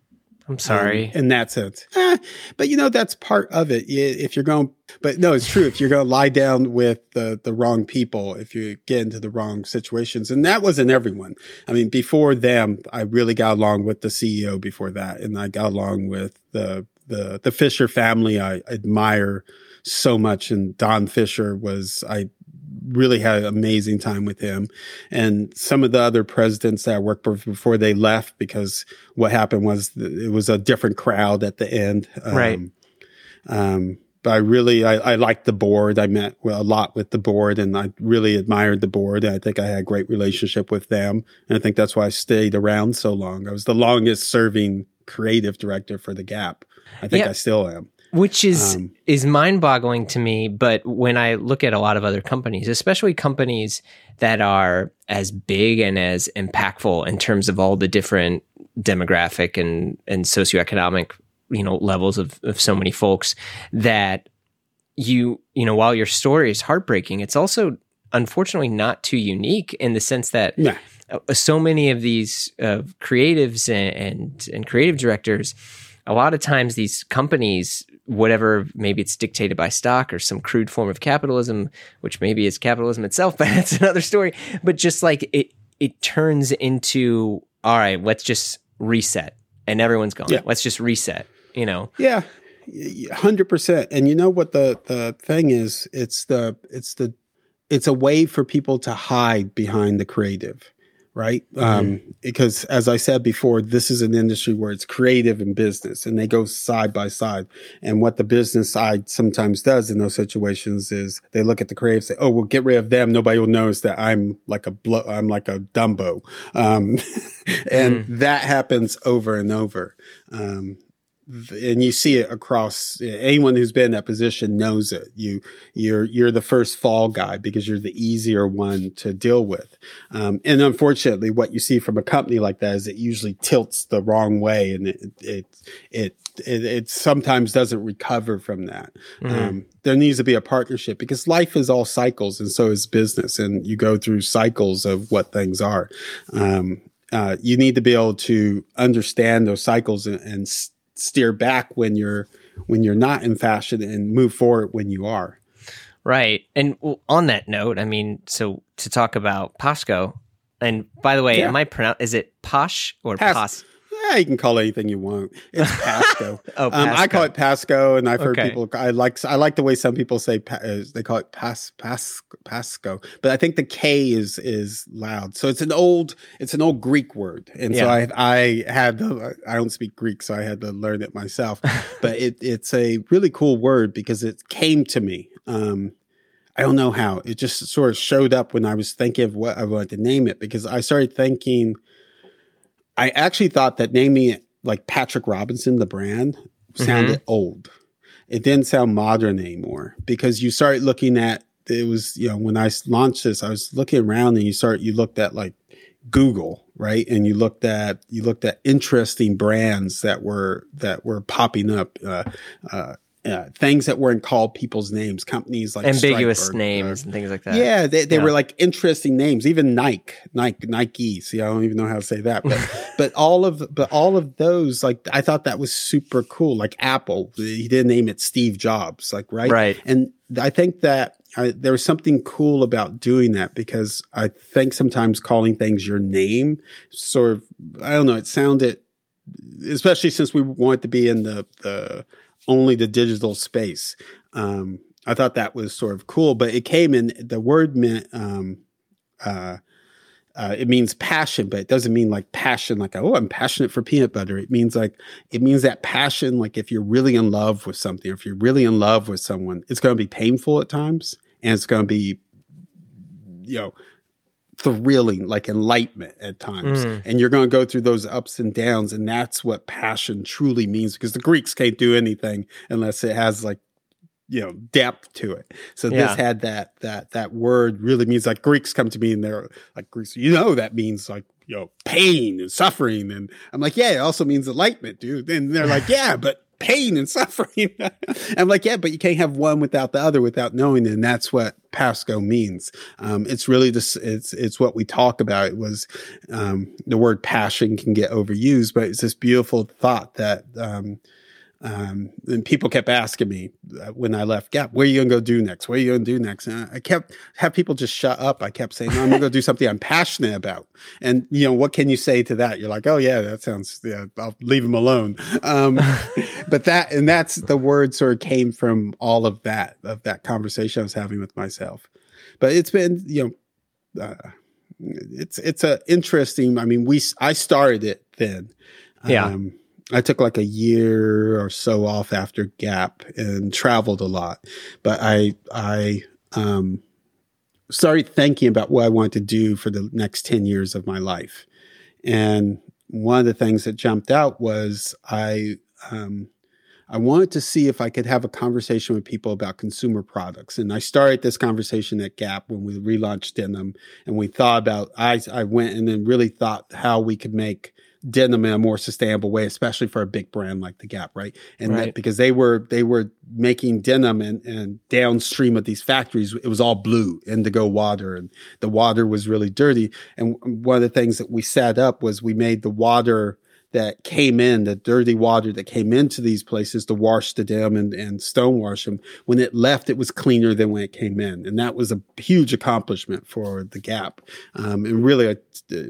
I'm sorry. Um, in that sense. Eh, but you know, that's part of it. If you're going, but no, it's true. If you're going to lie down with the, the wrong people, if you get into the wrong situations, and that wasn't everyone. I mean, before them, I really got along with the CEO before that. And I got along with the, the, the Fisher family. I admire so much. And Don Fisher was, I really had an amazing time with him. And some of the other presidents that I worked with before they left, because what happened was it was a different crowd at the end. Um, right. Um, but I really, I, I liked the board. I met a lot with the board and I really admired the board. And I think I had a great relationship with them. And I think that's why I stayed around so long. I was the longest serving creative director for the Gap. I think yeah. I still am which is um, is mind-boggling to me but when i look at a lot of other companies especially companies that are as big and as impactful in terms of all the different demographic and and socioeconomic you know levels of, of so many folks that you you know while your story is heartbreaking it's also unfortunately not too unique in the sense that yeah. so many of these uh, creatives and, and and creative directors a lot of times these companies whatever maybe it's dictated by stock or some crude form of capitalism which maybe is capitalism itself <laughs> but that's another story. But just like it it turns into all right let's just reset and everyone's gone. Yeah. let's just reset you know? Yeah. 100% and you know what the the thing is? It's the it's the it's a way for people to hide behind the creative right? Mm-hmm. Um, because as I said before, this is an industry where it's creative and business and they go side by side. And what the business side sometimes does in those situations is they look at the creative, say, Oh, we'll get rid of them. Nobody will notice that I'm like a blo- I'm like a Dumbo. Um, <laughs> and mm that happens over and over. Um, and you see it across anyone who's been in that position knows it. You you're you're the first fall guy because you're the easier one to deal with. Um, and unfortunately what you see from a company like that is it usually tilts the wrong way and it it it it, it sometimes doesn't recover from that. Mm-hmm. um, there needs to be a partnership because life is all cycles and so is business and you go through cycles of what things are. Um, uh, you need to be able to understand those cycles and, and steer back when you're when you're not in fashion and move forward when you are. Right. And on that note, I mean, so to talk about Paskho, and by the way, yeah. am I pronounce is it Posh or Pas- Pas? Yeah, you can call anything you want. It's <laughs> Paskho. oh, Paskho. Um, I call it Paskho, and I've heard okay. people. I like. I like the way some people say. Uh, they call it Pas Pas Paskho, but I think the K is is loud. So it's an old. It's an old Greek word, and yeah. so I I had. The, I don't speak Greek, so I had to learn it myself. <laughs> but it it's a really cool word because it came to me. Um, I don't know how. It just sort of showed up when I was thinking of what I wanted to name it because I started thinking I actually thought that naming it like Patrick Robinson, the brand, sounded mm-hmm. old. It didn't sound modern anymore because you start looking at it was you know when I launched this, I was looking around and you start you looked at like Google, right? And you looked at you looked at interesting brands that were that were popping up. Uh, uh, uh, things that weren't called people's names, companies like ambiguous names or, and things like that. Yeah, they, they yeah. were like interesting names. Even Nike, Nike, Nike. See, I don't even know how to say that, but <laughs> but all of but all of those, like I thought that was super cool. Like Apple, he didn't name it Steve Jobs, like right, right. And I think that I, there was something cool about doing that because I think sometimes calling things your name, sort of, I don't know, it sounded, especially since we wanted to be in the the only the digital space. Um, I thought that was sort of cool, but it came in the word meant um, uh, uh, it means passion, but it doesn't mean like passion, like oh, I'm passionate for peanut butter. It means like it means that passion, like if you're really in love with something, if you're really in love with someone, it's going to be painful at times, and it's going to be, you know, thrilling, like enlightenment at times. Mm. And you're going to go through those ups and downs. And that's what passion truly means because the Greeks can't do anything unless it has like you know depth to it so Yeah. this had that that that word really means like greeks come to me and they're like greeks you know that means like you know pain and suffering and i'm like yeah it also means enlightenment dude and they're like yeah but pain and <laughs> suffering. I'm like yeah but you can't have one without the other without knowing and that's what Paskho means. Um, it's really just it's it's what we talk about. It was um, the word passion can get overused but it's this beautiful thought that um, um, and people kept asking me uh, when I left Gap, "Where are you gonna go do next? What are you gonna do next?" And I kept have people just shut up. I kept saying, no, "I'm gonna go do <laughs> something I'm passionate about." And you know, what can you say to that? You're like, "Oh yeah, that sounds. Yeah, I'll leave him alone." Um, <laughs> but that and that's the word sort of came from all of that of that conversation I was having with myself. But it's been you know, uh, it's it's a interesting. I mean, we I started it then. Yeah. Um, I took like a year or so off after Gap and traveled a lot, but I I um, started thinking about what I wanted to do for the next ten years of my life, and one of the things that jumped out was I um, I wanted to see if I could have a conversation with people about consumer products, and I started this conversation at Gap when we relaunched denim, and we thought about I I went and then really thought how we could make denim in a more sustainable way, especially for a big brand like the Gap, right? And Right. that because they were they were making denim and, and downstream of these factories, it was all blue, indigo water, and the water was really dirty. And one of the things that we set up was we made the water that came in, the dirty water that came into these places to wash the dam and, and stone wash them. When it left, it was cleaner than when it came in. And that was a huge accomplishment for the Gap. Um, and really, a,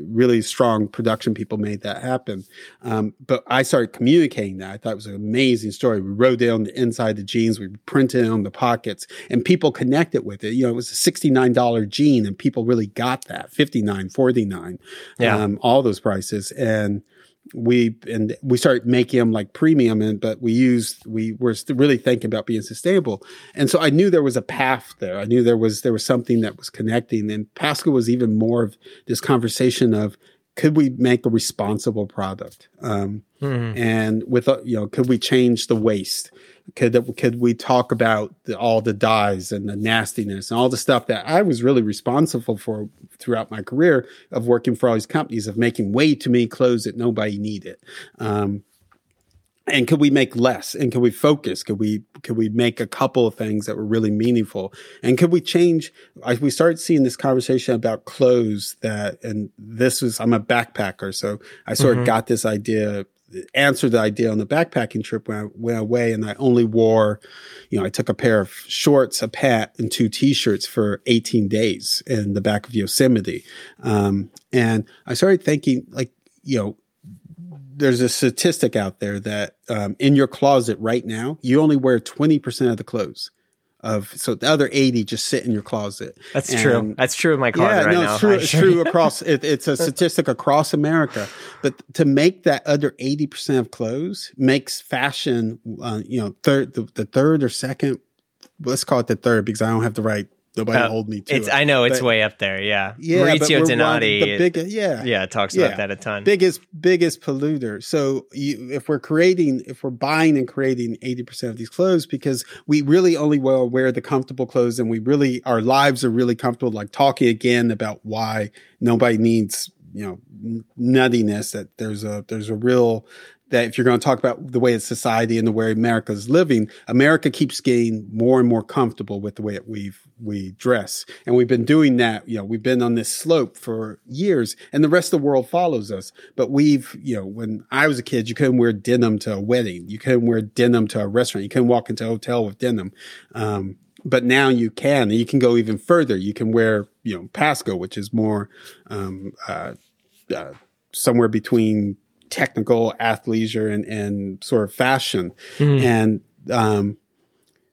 really strong production people made that happen. Um, but I started communicating that. I thought it was an amazing story. We wrote it on the inside of the jeans, we printed it on the pockets, and people connected with it. You know, it was a $69 jean, and people really got that 59 49 Yeah. um, all those prices. And we and we started making them like premium and but we used we were st- really thinking about being sustainable. And so i knew there was a path there. I knew there was there was something that was connecting and Paskho was even more of this conversation of could we make a responsible product? Um, Mhm. and with uh, you know could we change the waste could could we talk about the, all the dyes and the nastiness and all the stuff that I was really responsible for throughout my career of working for all these companies of making way too many clothes that nobody needed. Um, and could we make less and could we focus could we could we make a couple of things that were really meaningful and could we change I, we started seeing this conversation about clothes that and this was i'm a backpacker so i sort Mhm. of got this idea answered the idea on the backpacking trip when i went away and i only wore you know i took a pair of shorts a pant and two t-shirts for 18 days in the back of yosemite um, and i started thinking like you know there's a statistic out there that um, in your closet right now, you only wear 20% of the clothes. Of so the other 80 just sit in your closet. That's true. That's true in my closet yeah, right no, now. it's true. It's true <laughs> across. It, it's a statistic across America. But to make that other 80% of clothes makes fashion, uh, you know, third, the, the third or second. Let's call it the third because I don't have the right. Nobody Uh, hold me to It's it. I know it's But- way up there. Yeah. yeah, Maurizio Donati. the big, yeah, yeah, talks Yeah. about that a ton. biggest biggest polluter. So you, if we're creating, if we're buying and creating eighty percent of these clothes, because we really only will wear the comfortable clothes, and we really our lives are really comfortable. Like talking again about why nobody needs you know nuttiness. That there's a there's a real that if you're going to talk about the way it's society and the way America's living, America keeps getting more and more comfortable with the way that we've we dress, and we've been doing that. You know, we've been on this slope for years, and the rest of the world follows us. But we've, you know, when I was a kid, you couldn't wear denim to a wedding, you couldn't wear denim to a restaurant, you couldn't walk into a hotel with denim. Um, but now you can, and you can go even further. You can wear, you know, Paskho, which is more um, uh, uh, somewhere between technical athleisure and, and sort of fashion. Mhm. And um,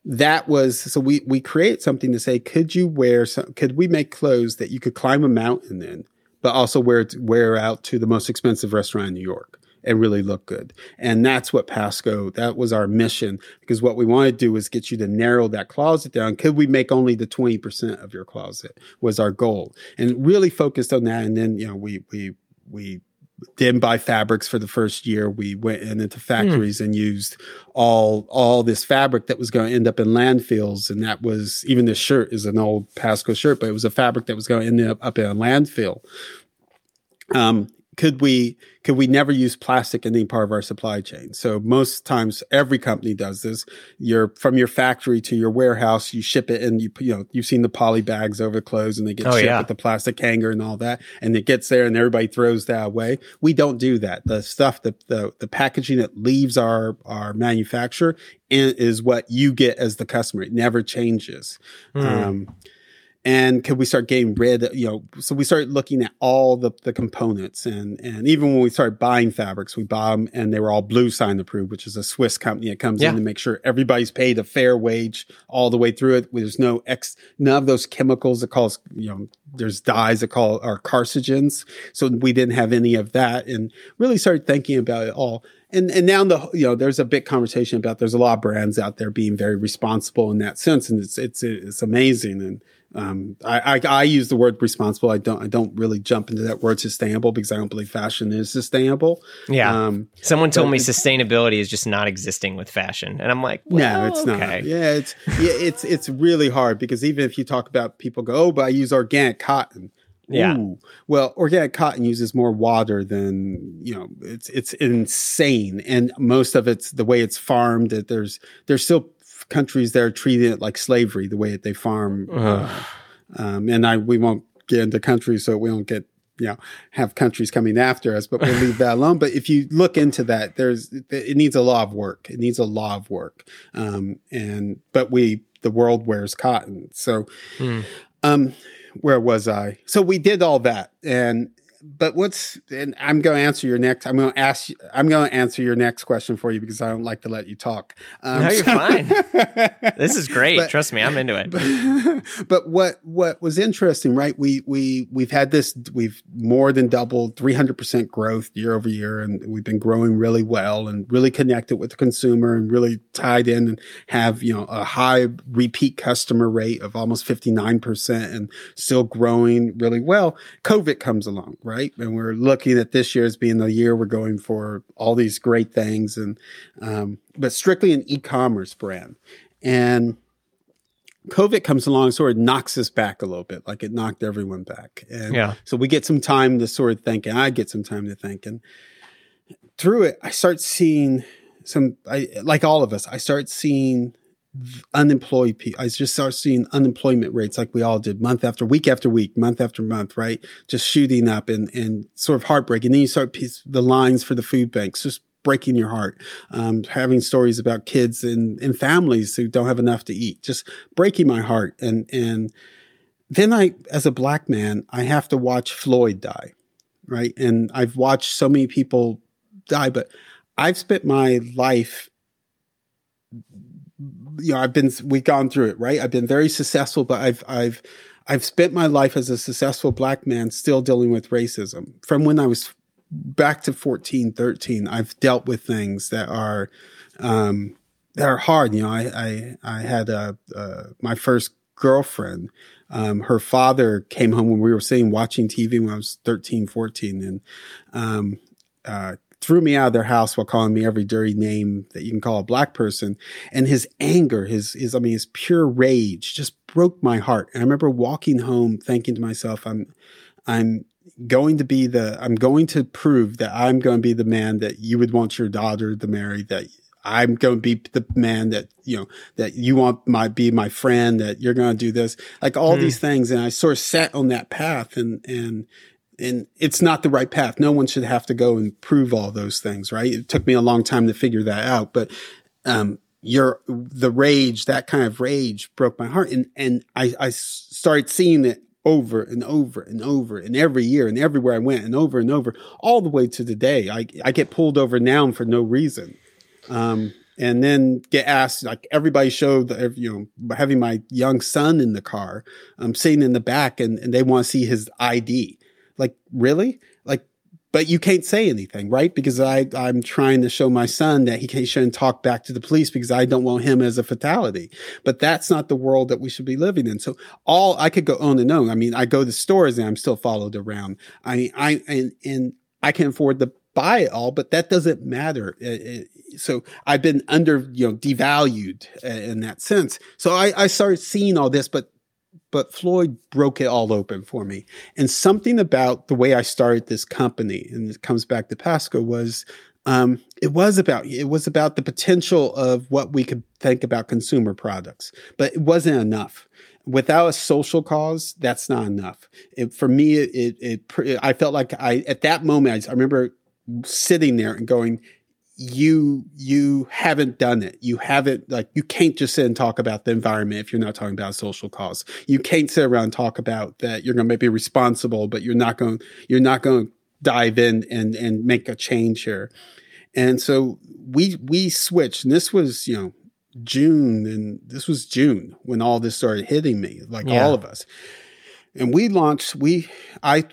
that was so we we create something to say, could you wear some? Could we make clothes that you could climb a mountain in, but also wear wear out to the most expensive restaurant in New York? And really look good. And that's what Paskho, that was our mission because what we want to do is get you to narrow that closet down. Could we make only the 20% of your closet was our goal and really focused on that. And then, you know, we, we, we didn't buy fabrics for the first year. We went in into factories mm. and used all all this fabric that was going to end up in landfills, and that was even this shirt is an old Paskho shirt, but it was a fabric that was going to end up up in a landfill. Um, could we could we never use plastic in any part of our supply chain? So most times, every company does this. You're from your factory to your warehouse, you ship it, and you you know you've seen the poly bags over clothes, and they get oh, shipped yeah. with the plastic hanger and all that, and it gets there, and everybody throws that away. We don't do that. The stuff, that the, the packaging that leaves our our manufacturer is what you get as the customer. It never changes. Mm. Um, and could we start getting rid of, you know so we started looking at all the, the components. And and even when we started buying fabrics we bought them and they were all bluesign approved which is a swiss company that comes yeah. in to make sure everybody's paid a fair wage all the way through it. There's no ex none of those chemicals that cause you know there's dyes that call are carcinogens. So we didn't have any of that and really started thinking about it all. And and now the you know there's a big conversation about there's a lot of brands out there being very responsible in that sense. And it's it's it's amazing. And um, I, I, I use the word responsible. I don't I don't really jump into that word sustainable because I don't believe fashion is sustainable. Yeah. Um, Someone told me sustainability is just not existing with fashion, and I'm like, well, no, it's okay. not. Yeah, it's yeah, it's it's really hard because even if you talk about people go, oh, but I use organic cotton. Yeah. Ooh. Well, organic cotton uses more water than you know. It's it's insane, and most of it's the way it's farmed. That there's there's still countries that are treating it like slavery, the way that they farm. Uh, um, and I we won't get into countries so we don't get you know have countries coming after us, but we'll leave that alone. But if you look into that, there's it needs a lot of work. It needs a lot of work. Um, and but we the world wears cotton, so. Mm. Um, where was I? So we did all that, and but what's and I'm going to answer your next. I'm going to ask. You, I'm going to answer your next question for you because I don't like to let you talk. Um, no, you're so, fine. <laughs> this is great. But, Trust me, I'm into it. But, <laughs> but, what what was interesting, right? We we we've had this. We've more than doubled, 300 percent growth year over year, and we've been growing really well and really connected with the consumer and really tied in and have you know a high repeat customer rate of almost 59 percent and still growing really well. COVID comes along. Right? Right? And we're looking at this year as being the year we're going for all these great things, and um, but strictly an e-commerce brand. And COVID comes along, sort of knocks us back a little bit, like it knocked everyone back. And yeah. so we get some time to sort of think, and I get some time to think. And through it, I start seeing some, I, like all of us, I start seeing unemployed people. I just start seeing unemployment rates like we all did month after week after week, month after month, right? Just shooting up and, and sort of heartbreaking. then you start piece, the lines for the food banks, just breaking your heart. Um, having stories about kids and, and families who don't have enough to eat, just breaking my heart. And, and then I, as a black man, I have to watch Floyd die, right? And I've watched so many people die, but I've spent my life you know, I've been we've gone through it, right? I've been very successful, but I've I've I've spent my life as a successful black man still dealing with racism. From when I was back to 14, 13, I've dealt with things that are um that are hard. You know, I I I had a uh, my first girlfriend. Um, her father came home when we were sitting watching TV when I was 13, 14, and um, uh, threw me out of their house while calling me every dirty name that you can call a black person. And his anger, his, his, I mean, his pure rage just broke my heart. And I remember walking home thinking to myself, I'm, I'm going to be the, I'm going to prove that I'm going to be the man that you would want your daughter to marry, that I'm going to be the man that, you know, that you want my, be my friend, that you're going to do this, like all mm. these things. And I sort of sat on that path and, and, and it's not the right path. No one should have to go and prove all those things, right? It took me a long time to figure that out, but um, your the rage, that kind of rage, broke my heart, and and I I started seeing it over and over and over and every year and everywhere I went and over and over all the way to today. I I get pulled over now for no reason. Um, and then get asked like everybody showed you know having my young son in the car i'm um sitting in the back and, and they want to see his id like, really? Like, but you can't say anything, right? Because I, I'm trying to show my son that he shouldn't talk back to the police because I don't want him as a fatality. But that's not the world that we should be living in. So all I could go on and on. I mean, I go to stores and I'm still followed around. I, mean, I, and, and I can afford to buy it all, but that doesn't matter. It, it, so I've been under, you know, devalued uh, in that sense. So I, I started seeing all this, but but Floyd broke it all open for me. And something about the way I started this company, and it comes back to Paskho, was um, it was about it was about the potential of what we could think about consumer products, but it wasn't enough. Without a social cause, that's not enough. It, for me, it, it, it I felt like I at that moment I, I remember sitting there and going, you you haven't done it. You haven't like you can't just sit and talk about the environment if you're not talking about social cause. You can't sit around and talk about that you're going to be responsible, but you're not going you're not going to dive in and and make a change here. And so we we switched, and this was you know June, and this was June when all this started hitting me, like yeah. all of us. And we launched. We I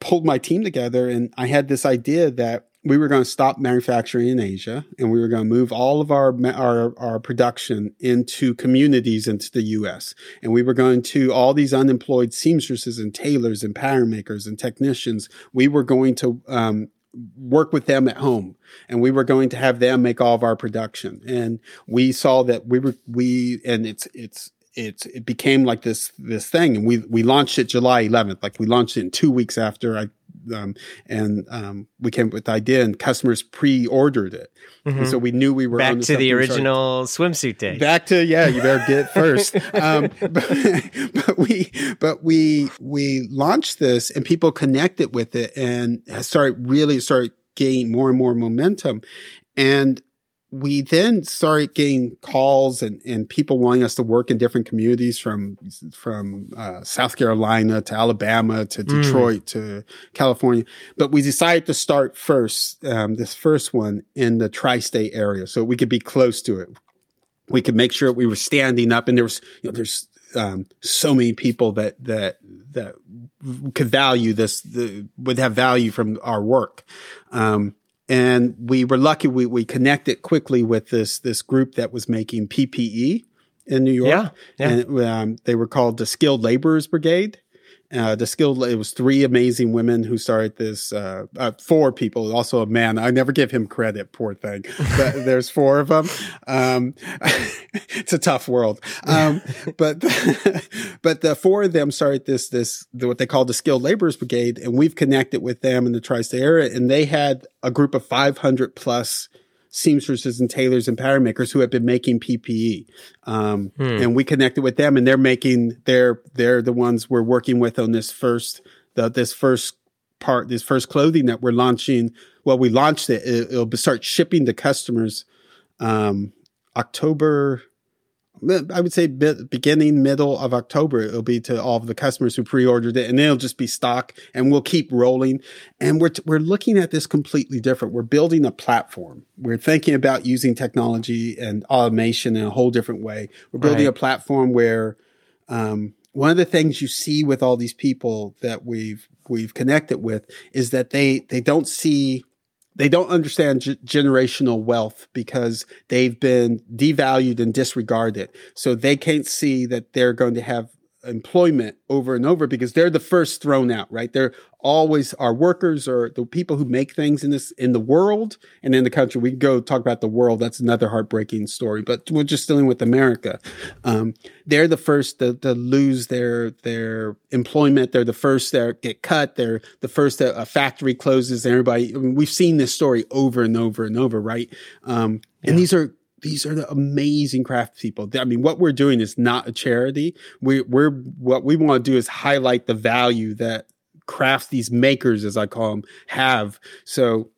pulled my team together, and I had this idea that we were going to stop manufacturing in Asia and we were going to move all of our, our, our production into communities into the US. And we were going to all these unemployed seamstresses and tailors and pattern makers and technicians. We were going to, um, work with them at home and we were going to have them make all of our production and we saw that we were we and it's it's it's it became like this this thing and we we launched it July 11th like we launched it in 2 weeks after I um, and um, we came up with the idea, and customers pre-ordered it, mm-hmm. so we knew we were back to the original swimsuit day. Back to yeah, you better get it first. <laughs> um, but, but, we but we we launched this, and people connected with it, and started really started gaining more and more momentum, and we then started getting calls and, and people wanting us to work in different communities from from uh, South Carolina to Alabama to hmm. Detroit mm. to California. But we decided to start first, um, this first one in the tri-state area, so we could be close to it. We could make sure we were standing up, and there was you know there's um, so many people that that that could value this the, would have value from our work. Um, and we were lucky we, we connected quickly with this this group that was making PPE in New York. Yeah, yeah. and um, they were called the Skilled Laborers Brigade, uh, the skilled, it was three amazing women who started this, uh, uh, four people, also a man. I never give him credit, poor thing, but <laughs> there's four of them. Um, <laughs> it's a tough world. Um, <laughs> but, but the four of them started this, this, what they call the Skilled Laborers Brigade, and we've connected with them in the tri-state area, and they had a group of 500 plus seamstresses and tailors and pattern makers who have been making PPE. Um, hmm. And we connected with them, and they're making they're they're the ones we're working with on this first the this first part this first clothing that we're launching. Well, we launched it. it will start shipping to customers um, October I would say beginning middle of October it'll be to all of the customers who pre-ordered it and it'll just be stock and we'll keep rolling. And we're we're looking at this completely different. We're building a platform. We're thinking about using technology and automation in a whole different way. We're building right. a platform where um, one of the things you see with all these people that we've we've connected with is that they they don't see they don't understand g- generational wealth because they've been devalued and disregarded. So they can't see that they're going to have employment over and over because they're the first thrown out, right? They're always our workers or the people who make things in this in the world and in the country. We go talk about the world. That's another heartbreaking story, but we're just dealing with America. Um, they're the first to, to, lose their their employment. They're the first that get cut. They're the first that a factory closes. Everybody. I mean, we've seen this story over and over and over, right? Um, yeah. And these are these are the amazing craft people. I mean, what we're doing is not a charity. We, we're what we want to do is highlight the value that crafts these makers, as I call them, have. So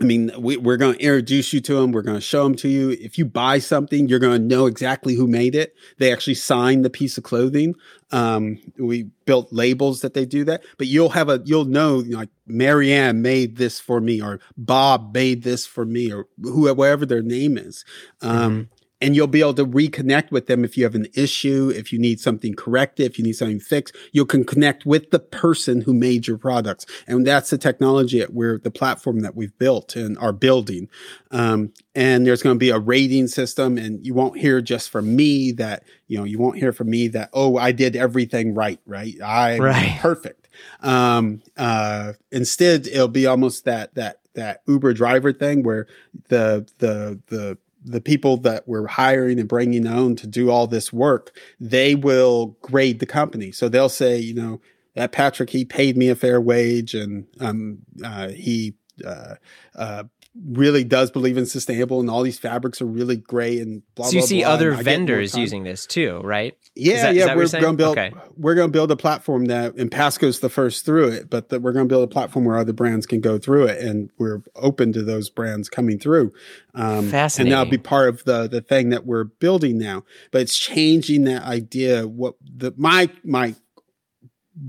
I mean, we, are going to introduce you to them. We're going to show them to you. If you buy something, you're going to know exactly who made it. They actually signed the piece of clothing. Um, we built labels that they do that, but you'll have a, you'll know, you know, like Marianne made this for me or Bob made this for me or whoever their name is. Um, mm-hmm and you'll be able to reconnect with them if you have an issue, if you need something corrected, if you need something fixed, you can connect with the person who made your products. And that's the technology at where the platform that we've built and are building. Um, and there's going to be a rating system and you won't hear just from me that, you know, you won't hear from me that, oh, I did everything right, right? I'm right. perfect. Um, uh, instead, it'll be almost that that that Uber driver thing where the the the the people that we're hiring and bringing on to do all this work, they will grade the company. So they'll say, you know, that Patrick, he paid me a fair wage and um, uh, he uh, uh, really does believe in sustainable and all these fabrics are really great and blah so you blah, see blah, other and vendors using this too right Yeah, that- yeah, we're going to build. Okay. We're going to build a platform that, and Paskho's the first through it, but that we're going to build a platform where other brands can go through it, and we're open to those brands coming through. Um, And Fascinating. that'll be part of the the thing that we're building now. But it's changing that idea. What the my my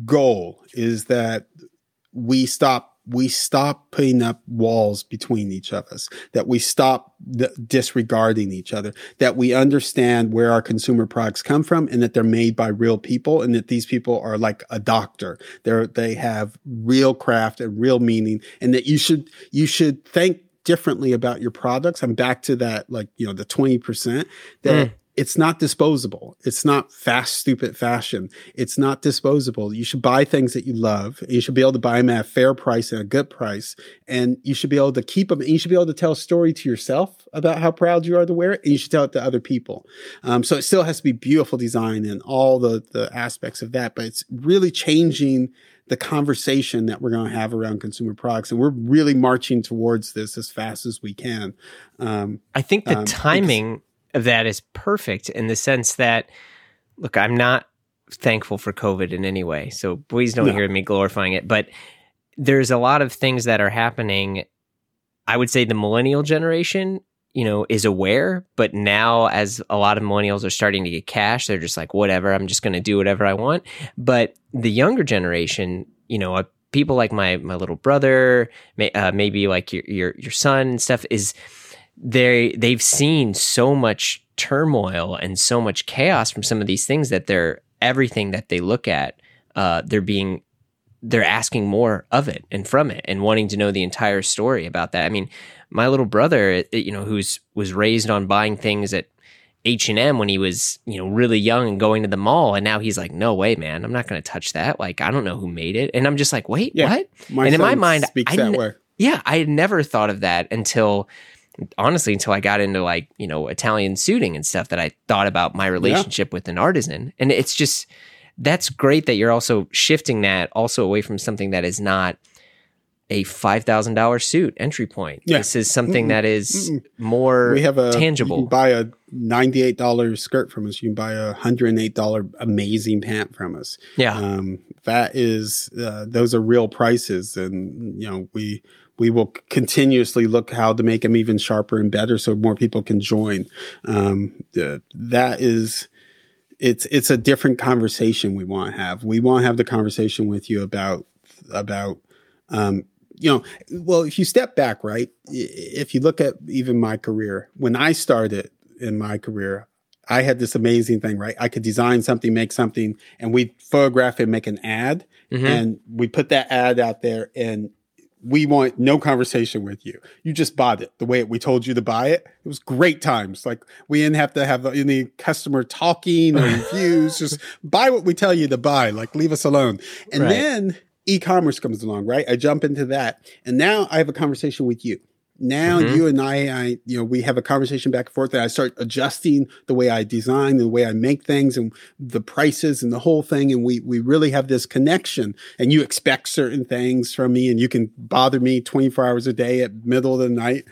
goal is that we stop we stop putting up walls between each of us that we stop th- disregarding each other that we understand where our consumer products come from and that they're made by real people and that these people are like a doctor. They're they have real craft and real meaning and that you should you should think differently about your products. I'm back to that like you know the 20% that mm. It's not disposable. It's not fast, stupid fashion. It's not disposable. You should buy things that you love. You should be able to buy them at a fair price and a good price. And you should be able to keep them. And you should be able to tell a story to yourself about how proud you are to wear it. And you should tell it to other people. Um, so it still has to be beautiful design and all the, the aspects of that. But it's really changing the conversation that we're going to have around consumer products. And we're really marching towards this as fast as we can. Um, I think the Um, timing of that is perfect in the sense that, look, I'm not thankful for COVID in any way. So please don't No. hear me glorifying it. But there's a lot of things that are happening. I would say the millennial generation, you know, is aware, but now as a lot of millennials are starting to get cash, they're just like, whatever, I'm just going to do whatever I want. But the younger generation, you know, uh, people like my my little brother, may, uh, maybe like your your your son and stuff is they they've seen so much turmoil and so much chaos from some of these things that they're everything that they look at uh, they're being they're asking more of it and from it and wanting to know the entire story about that. I mean my little brother you know who's was raised on buying things at h&m when he was you know really young and going to the mall and now he's like no way man. I'm not going to touch that. Like i don't know who made it. And i'm just like wait Yeah. what? And in my mind, speaks I that way. yeah, I had never thought of that until honestly until I got into like, you know, Italian suiting and stuff that I thought about my relationship with an artisan. And it's just that's great that you're also shifting that also away from something that is not a $5,000 suit entry point. Yeah. This is something Mm-mm. that is Mm-mm. more we have a tangible. You can buy a ninety-eight dollars skirt from us. You can buy a hundred and eight dollar amazing pant from us. yeah. Um, that is, uh, those are real prices, and you know we we will continuously look how to make them even sharper and better, so more people can join. Um, that is. It's it's a different conversation we want to have. We want to have the conversation with you about about um, you know, well, if you step back, right? If you look at even my career, when I started in my career, I had this amazing thing, right? I could design something, make something, and we photograph and make an ad, Mhm. and we put that ad out there, and we want no conversation with you. You just bought it the way we told you to buy it. It was great times. Like we didn't have to have any customer talking or <laughs> reviews. just buy what we tell you to buy. Like leave us alone. And Right. then e-commerce comes along, right? I jump into that, and now I have a conversation with you. Now Mhm. you and I, I, you know, we have a conversation back and forth, and I start adjusting the way I design, the way I make things, and the prices, and the whole thing. And we we really have this connection. And you expect certain things from me, and you can bother me twenty four hours a day at middle of the night.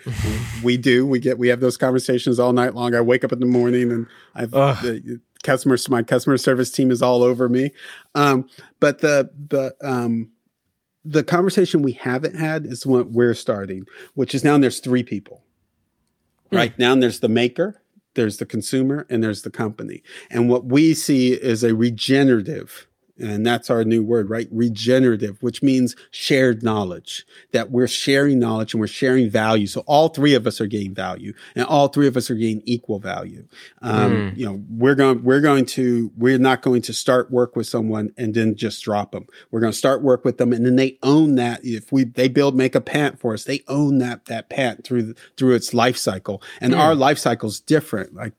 we do. We get we have those conversations all night long. I wake up in the morning, and I've the customers. My customer service team is all over me. Um, but the the um the conversation we haven't had is what we're starting, which is now there's three people. Hmm. Right now there's the maker, there's the consumer, and there's the company. And what we see is a regenerative, and that's our new word, right? Regenerative, which means shared knowledge, that we're sharing knowledge and we're sharing value. So all three of us are getting value and all three of us are getting equal value. Um, Mm. You know, we're going, we're going to, we're not going to start work with someone and then just drop them. We're going to start work with them and then they own that. If we, they build, make a pant for us, they own that, that pant through, the, through its life cycle. And Mm. our life cycle is different. Like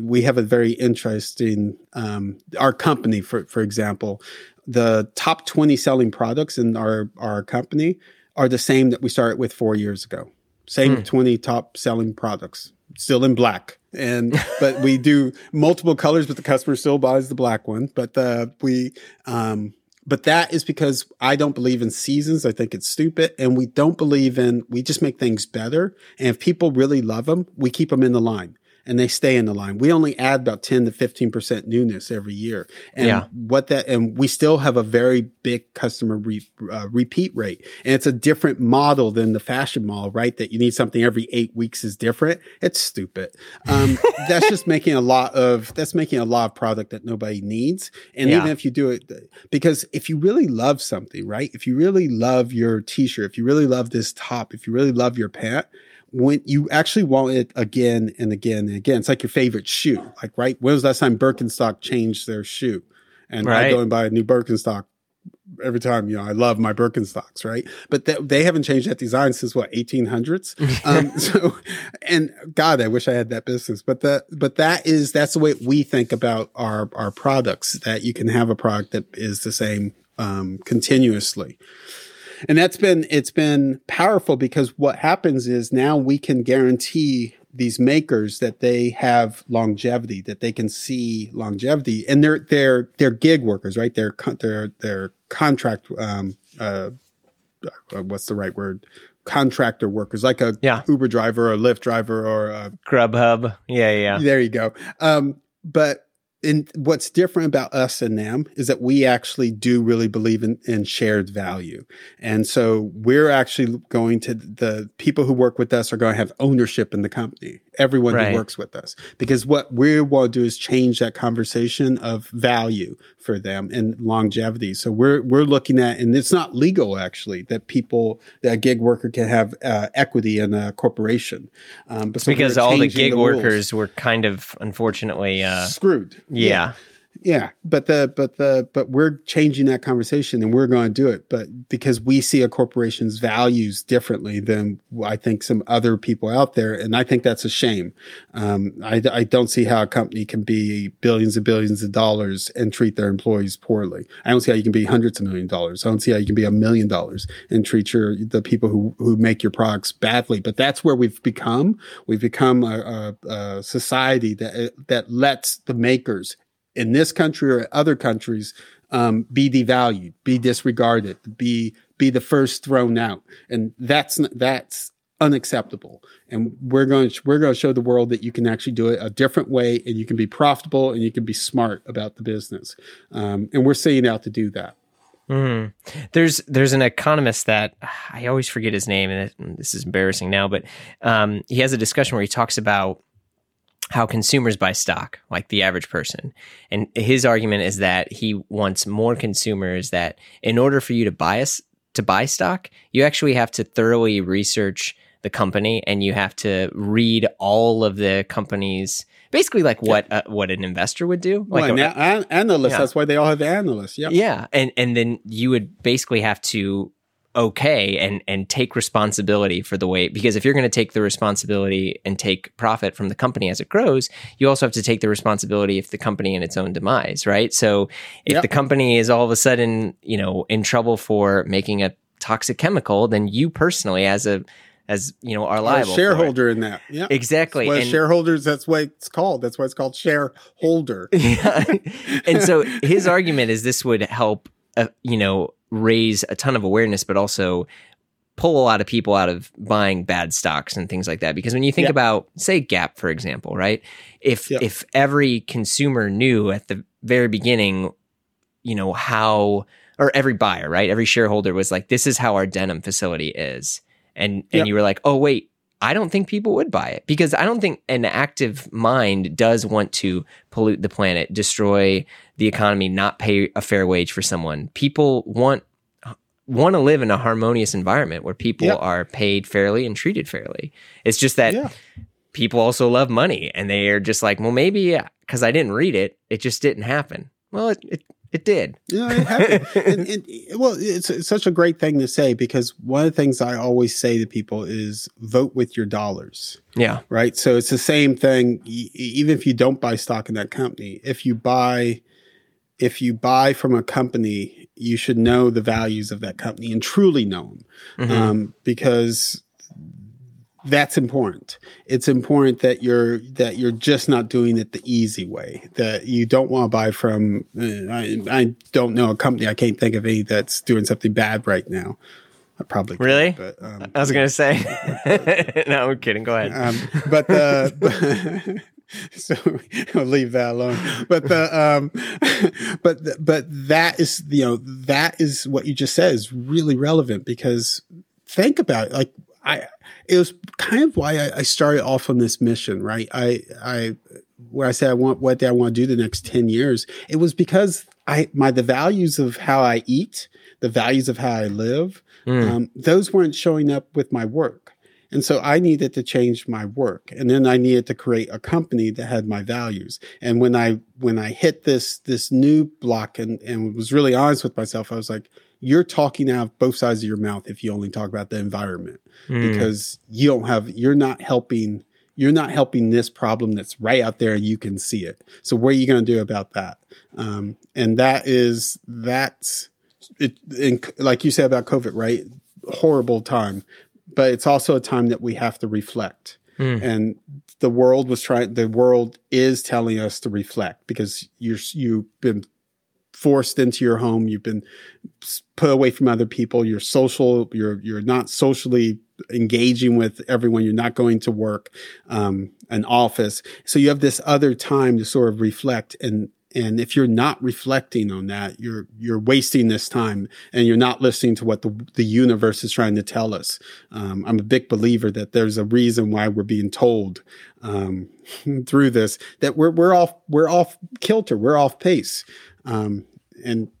we have a very interesting, um, our company, for for example, the top 20 selling products in our our company are the same that we started with four years ago. Same mm. 20 top selling products, still in black. And <laughs> but we do multiple colors, but the customer still buys the black one. But uh, we um, but that is because I don't believe in seasons. I think it's stupid. And we don't believe in, we just make things better. And if people really love them, we keep them in the line and they stay in the line. We only add about 10 to 15% newness every year. And yeah. what that, and we still have a very big customer re, uh, repeat rate. And it's a different model than the fashion mall, right? That you need something every eight weeks is different. It's stupid. Um, <laughs> that's just making a lot of, that's making a lot of product that nobody needs. And yeah. even if you do it, because if you really love something, right? If you really love your t-shirt, if you really love this top, if you really love your pant, when you actually want it again and again and again. It's like your favorite shoe. Like, right? When was the last time Birkenstock changed their shoe? And right. I go and buy a new Birkenstock every time. You know, I love my Birkenstocks, right? But they, they haven't changed that design since what 1800s. <laughs> um, so, and God, I wish I had that business. But that, but that is that's the way we think about our our products. That you can have a product that is the same um, continuously and that's been it's been powerful because what happens is now we can guarantee these makers that they have longevity that they can see longevity. And they're they're they're gig workers right? They're they're they're contract um uh, uh what's the right word? Contractor workers like a yeah. uber driver or a lyft driver or a grubhub. Yeah yeah. There you go. Um but and what's different about us and them is that we actually do really believe in, in shared value. And so we're actually going to the people who work with us are going to have ownership in the company everyone right. who works with us because what we want to do is change that conversation of value for them and longevity. So we're we're looking at, and it's not legal actually that people that a gig worker can have uh, equity in a corporation. Um, but so because all the gig the workers were kind of unfortunately uh, screwed. Yeah. yeah yeah but the but the but we're changing that conversation and we're going to do it but because we see a corporation's values differently than i think some other people out there and i think that's a shame. Um, I, I don't see how a company can be billions and billions of dollars and treat their employees poorly. I don't see how you can be hundreds of million dollars. I don't see how you can be a million dollars and treat your the people who who make your products badly. But that's where we've become. We've become a, a, a society that that lets the makers in this country or other countries um, be devalued, be disregarded, be be the first thrown out, and that's that's unacceptable. And we're going to we're going to show the world that you can actually do it a different way, and you can be profitable, and you can be smart about the business. Um, and we're setting out to do that. Mm. There's there's an economist that I always forget his name, and this is embarrassing now, but um, he has a discussion where he talks about how consumers buy stock, like the average person. And his argument is that he wants more consumers that in order for you to buy us to buy stock, you actually have to thoroughly research the company and you have to read all of the company's basically like what uh, what an investor would do. Like well, an, analysts yeah. that's why they all have analysts. Yeah. Yeah. And and then you would basically have to okay and and take responsibility for the way because if you're going to take the responsibility and take profit from the company as it grows you also have to take the responsibility if the company in its own demise right? So if yep. the company is all of a sudden you know in trouble for making a toxic chemical then you personally as a as you know are liable a shareholder in that. Yeah exactly and, shareholders that's why it's called. That's why it's called shareholder. <laughs> Yeah. and so <laughs> his argument is this would help uh, you know raise a ton of awareness, but also pull a lot of people out of buying bad stocks and things like that. Because when you think about, say, Gap, for example, right? If if every consumer knew at the very beginning, you know how, or every buyer, right? Every shareholder was like, "This is how our denim facility is," and and you were like, "Oh wait." I don't think people would buy it because I don't think an active mind does want to pollute the planet, destroy the economy, not pay a fair wage for someone. People want want to live in a harmonious environment where people yep. are paid fairly and treated fairly. It's just that yeah. people also love money and they are just like, well, maybe because I didn't read it, it just didn't happen. Well, it, it It did. Yeah, it happened. <laughs> and, and, well, it's, it's such a great thing to say because one of the things I always say to people is vote with your dollars. Yeah. Right. So it's the same thing. Even if you don't buy stock in that company, if you buy, if you buy from a company, you should know the values of that company and truly know them, mm-hmm. um, because that's important. It's important that you're that you're just not doing it the easy way. That you don't want to buy from. Uh, I, I, don't know a company. I can't think of any that's doing something bad right now. I probably could, really. But, um, I was gonna say. <laughs> no, I'm kidding. Go ahead. Um, but the. <laughs> so I'll leave that alone. But the um, <laughs> but but that is you know that is what you just said is really relevant because think about it. Like I it was kind of why I, I started off on this mission, right? I, I, where I said I want what do I want to do the next 10 years, it was because I, my, the values of how I eat, the values of how I live, mm. um, those weren't showing up with my work. And so I needed to change my work. And then I needed to create a company that had my values. And when I, when I hit this, this new block and, and was really honest with myself, I was like, you're talking out of both sides of your mouth if you only talk about the environment mm. because you don't have you're not helping you're not helping this problem that's right out there and you can see it so what are you going to do about that um, and that is that's it in, like you said about covid right horrible time but it's also a time that we have to reflect mm. and the world was trying the world is telling us to reflect because you're you've been forced into your home. You've been put away from other people. You're social. You're you're not socially engaging with everyone. You're not going to work, um, an office. So you have this other time to sort of reflect and. And if you're not reflecting on that, you're you're wasting this time, and you're not listening to what the the universe is trying to tell us. Um, I'm a big believer that there's a reason why we're being told um, <laughs> through this that we're we're off we're off kilter, we're off pace. Um, and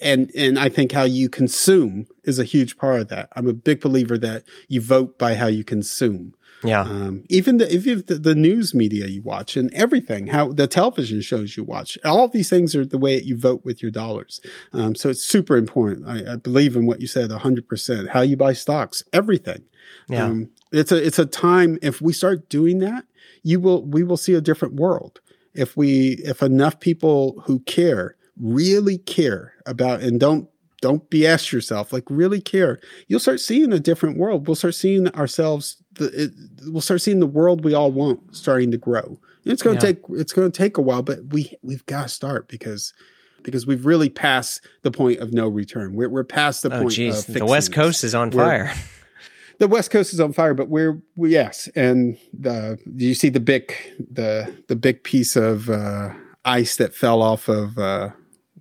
and and I think how you consume is a huge part of that. I'm a big believer that you vote by how you consume. Yeah. Um, even the if the, the, news media you watch and everything, how the television shows you watch, all of these things are the way that you vote with your dollars. Um, so it's super important. I, I, believe in what you said, hundred percent. How you buy stocks, everything. Yeah. Um, it's a it's a time. If we start doing that, you will we will see a different world. If we if enough people who care really care about and don't don't BS yourself, like really care, you'll start seeing a different world. We'll start seeing ourselves, the, it, we'll start seeing the world we all want starting to grow. And it's going to yeah. take, it's going to take a while, but we, we've got to start because, because we've really passed the point of no return. We're, we're past the oh, point geez. The West Coast is on fire. <laughs> the West Coast is on fire, but we're, we, yes. And the, do you see the big, the, the big piece of, uh, ice that fell off of, uh,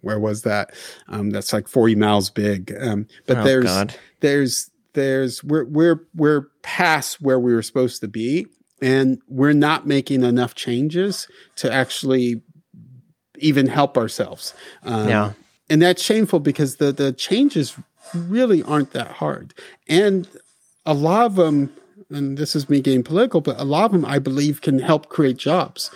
where was that? Um, that's like 40 miles big. Um, but oh, there's, God. there's, there's, we're, we're, we're past where we were supposed to be. And we're not making enough changes to actually even help ourselves. Um, yeah. And that's shameful because the, the changes really aren't that hard. And a lot of them, and this is me getting political, but a lot of them I believe can help create jobs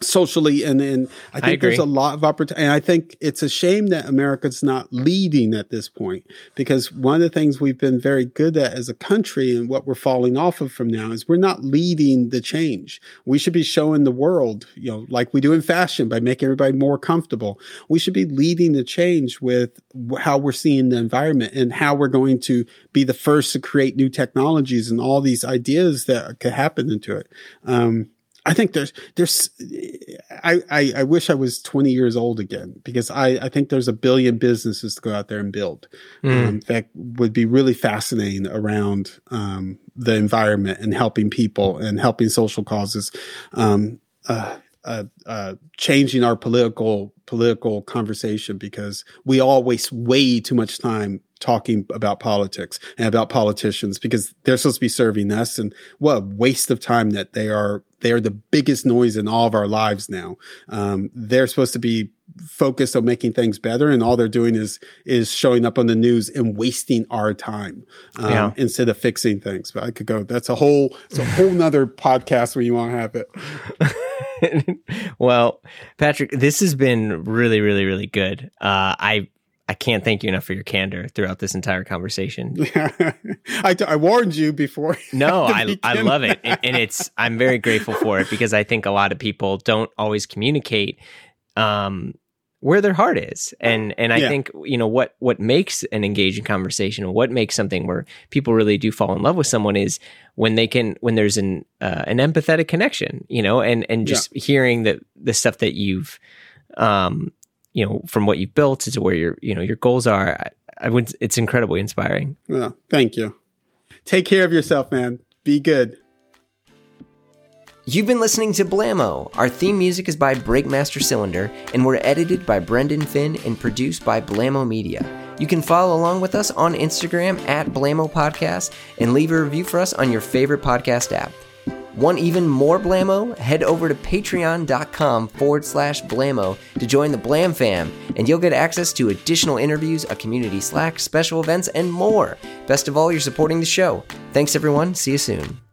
socially and and I think I there's a lot of opportunity and I think it's a shame that America's not leading at this point because one of the things we've been very good at as a country and what we're falling off of from now is we're not leading the change. We should be showing the world, you know, like we do in fashion by making everybody more comfortable. We should be leading the change with how we're seeing the environment and how we're going to be the first to create new technologies and all these ideas that could happen into it. Um, I think there's there's I, I, I wish I was 20 years old again because I I think there's a billion businesses to go out there and build mm. um, that would be really fascinating around um, the environment and helping people and helping social causes. Um, uh, uh, uh, changing our political political conversation because we all waste way too much time talking about politics and about politicians because they're supposed to be serving us and what a waste of time that they are they are the biggest noise in all of our lives now um, they're supposed to be focused on making things better and all they're doing is is showing up on the news and wasting our time um, yeah. instead of fixing things but i could go that's a whole it's a whole nother podcast where you want to have it <laughs> well, Patrick, this has been really, really, really good. Uh, I I can't thank you enough for your candor throughout this entire conversation. <laughs> I, I warned you before. <laughs> No, I, I love it. And, and, it's, I'm very grateful for it because I think a lot of people don't always communicate um, where their heart is. And, and I yeah. think, you know, what, what makes an engaging conversation, what makes something where people really do fall in love with someone is when they can, when there's an, uh, an empathetic connection, you know, and, and just yeah. hearing the, the stuff that you've, um, you know, from what you've built to where your, you know, your goals are, I, I would, it's incredibly inspiring. Well, thank you. Take care of yourself, man. Be good. You've been listening to Blamo. Our theme music is by Breakmaster Cylinder, and we're edited by Brendan Finn and produced by Blamo Media. You can follow along with us on Instagram at Blamo Podcast and leave a review for us on your favorite podcast app. Want even more Blamo? Head over to patreon.com forward slash Blamo to join the Blam fam, and you'll get access to additional interviews, a community Slack, special events, and more. Best of all, you're supporting the show. Thanks, everyone. See you soon.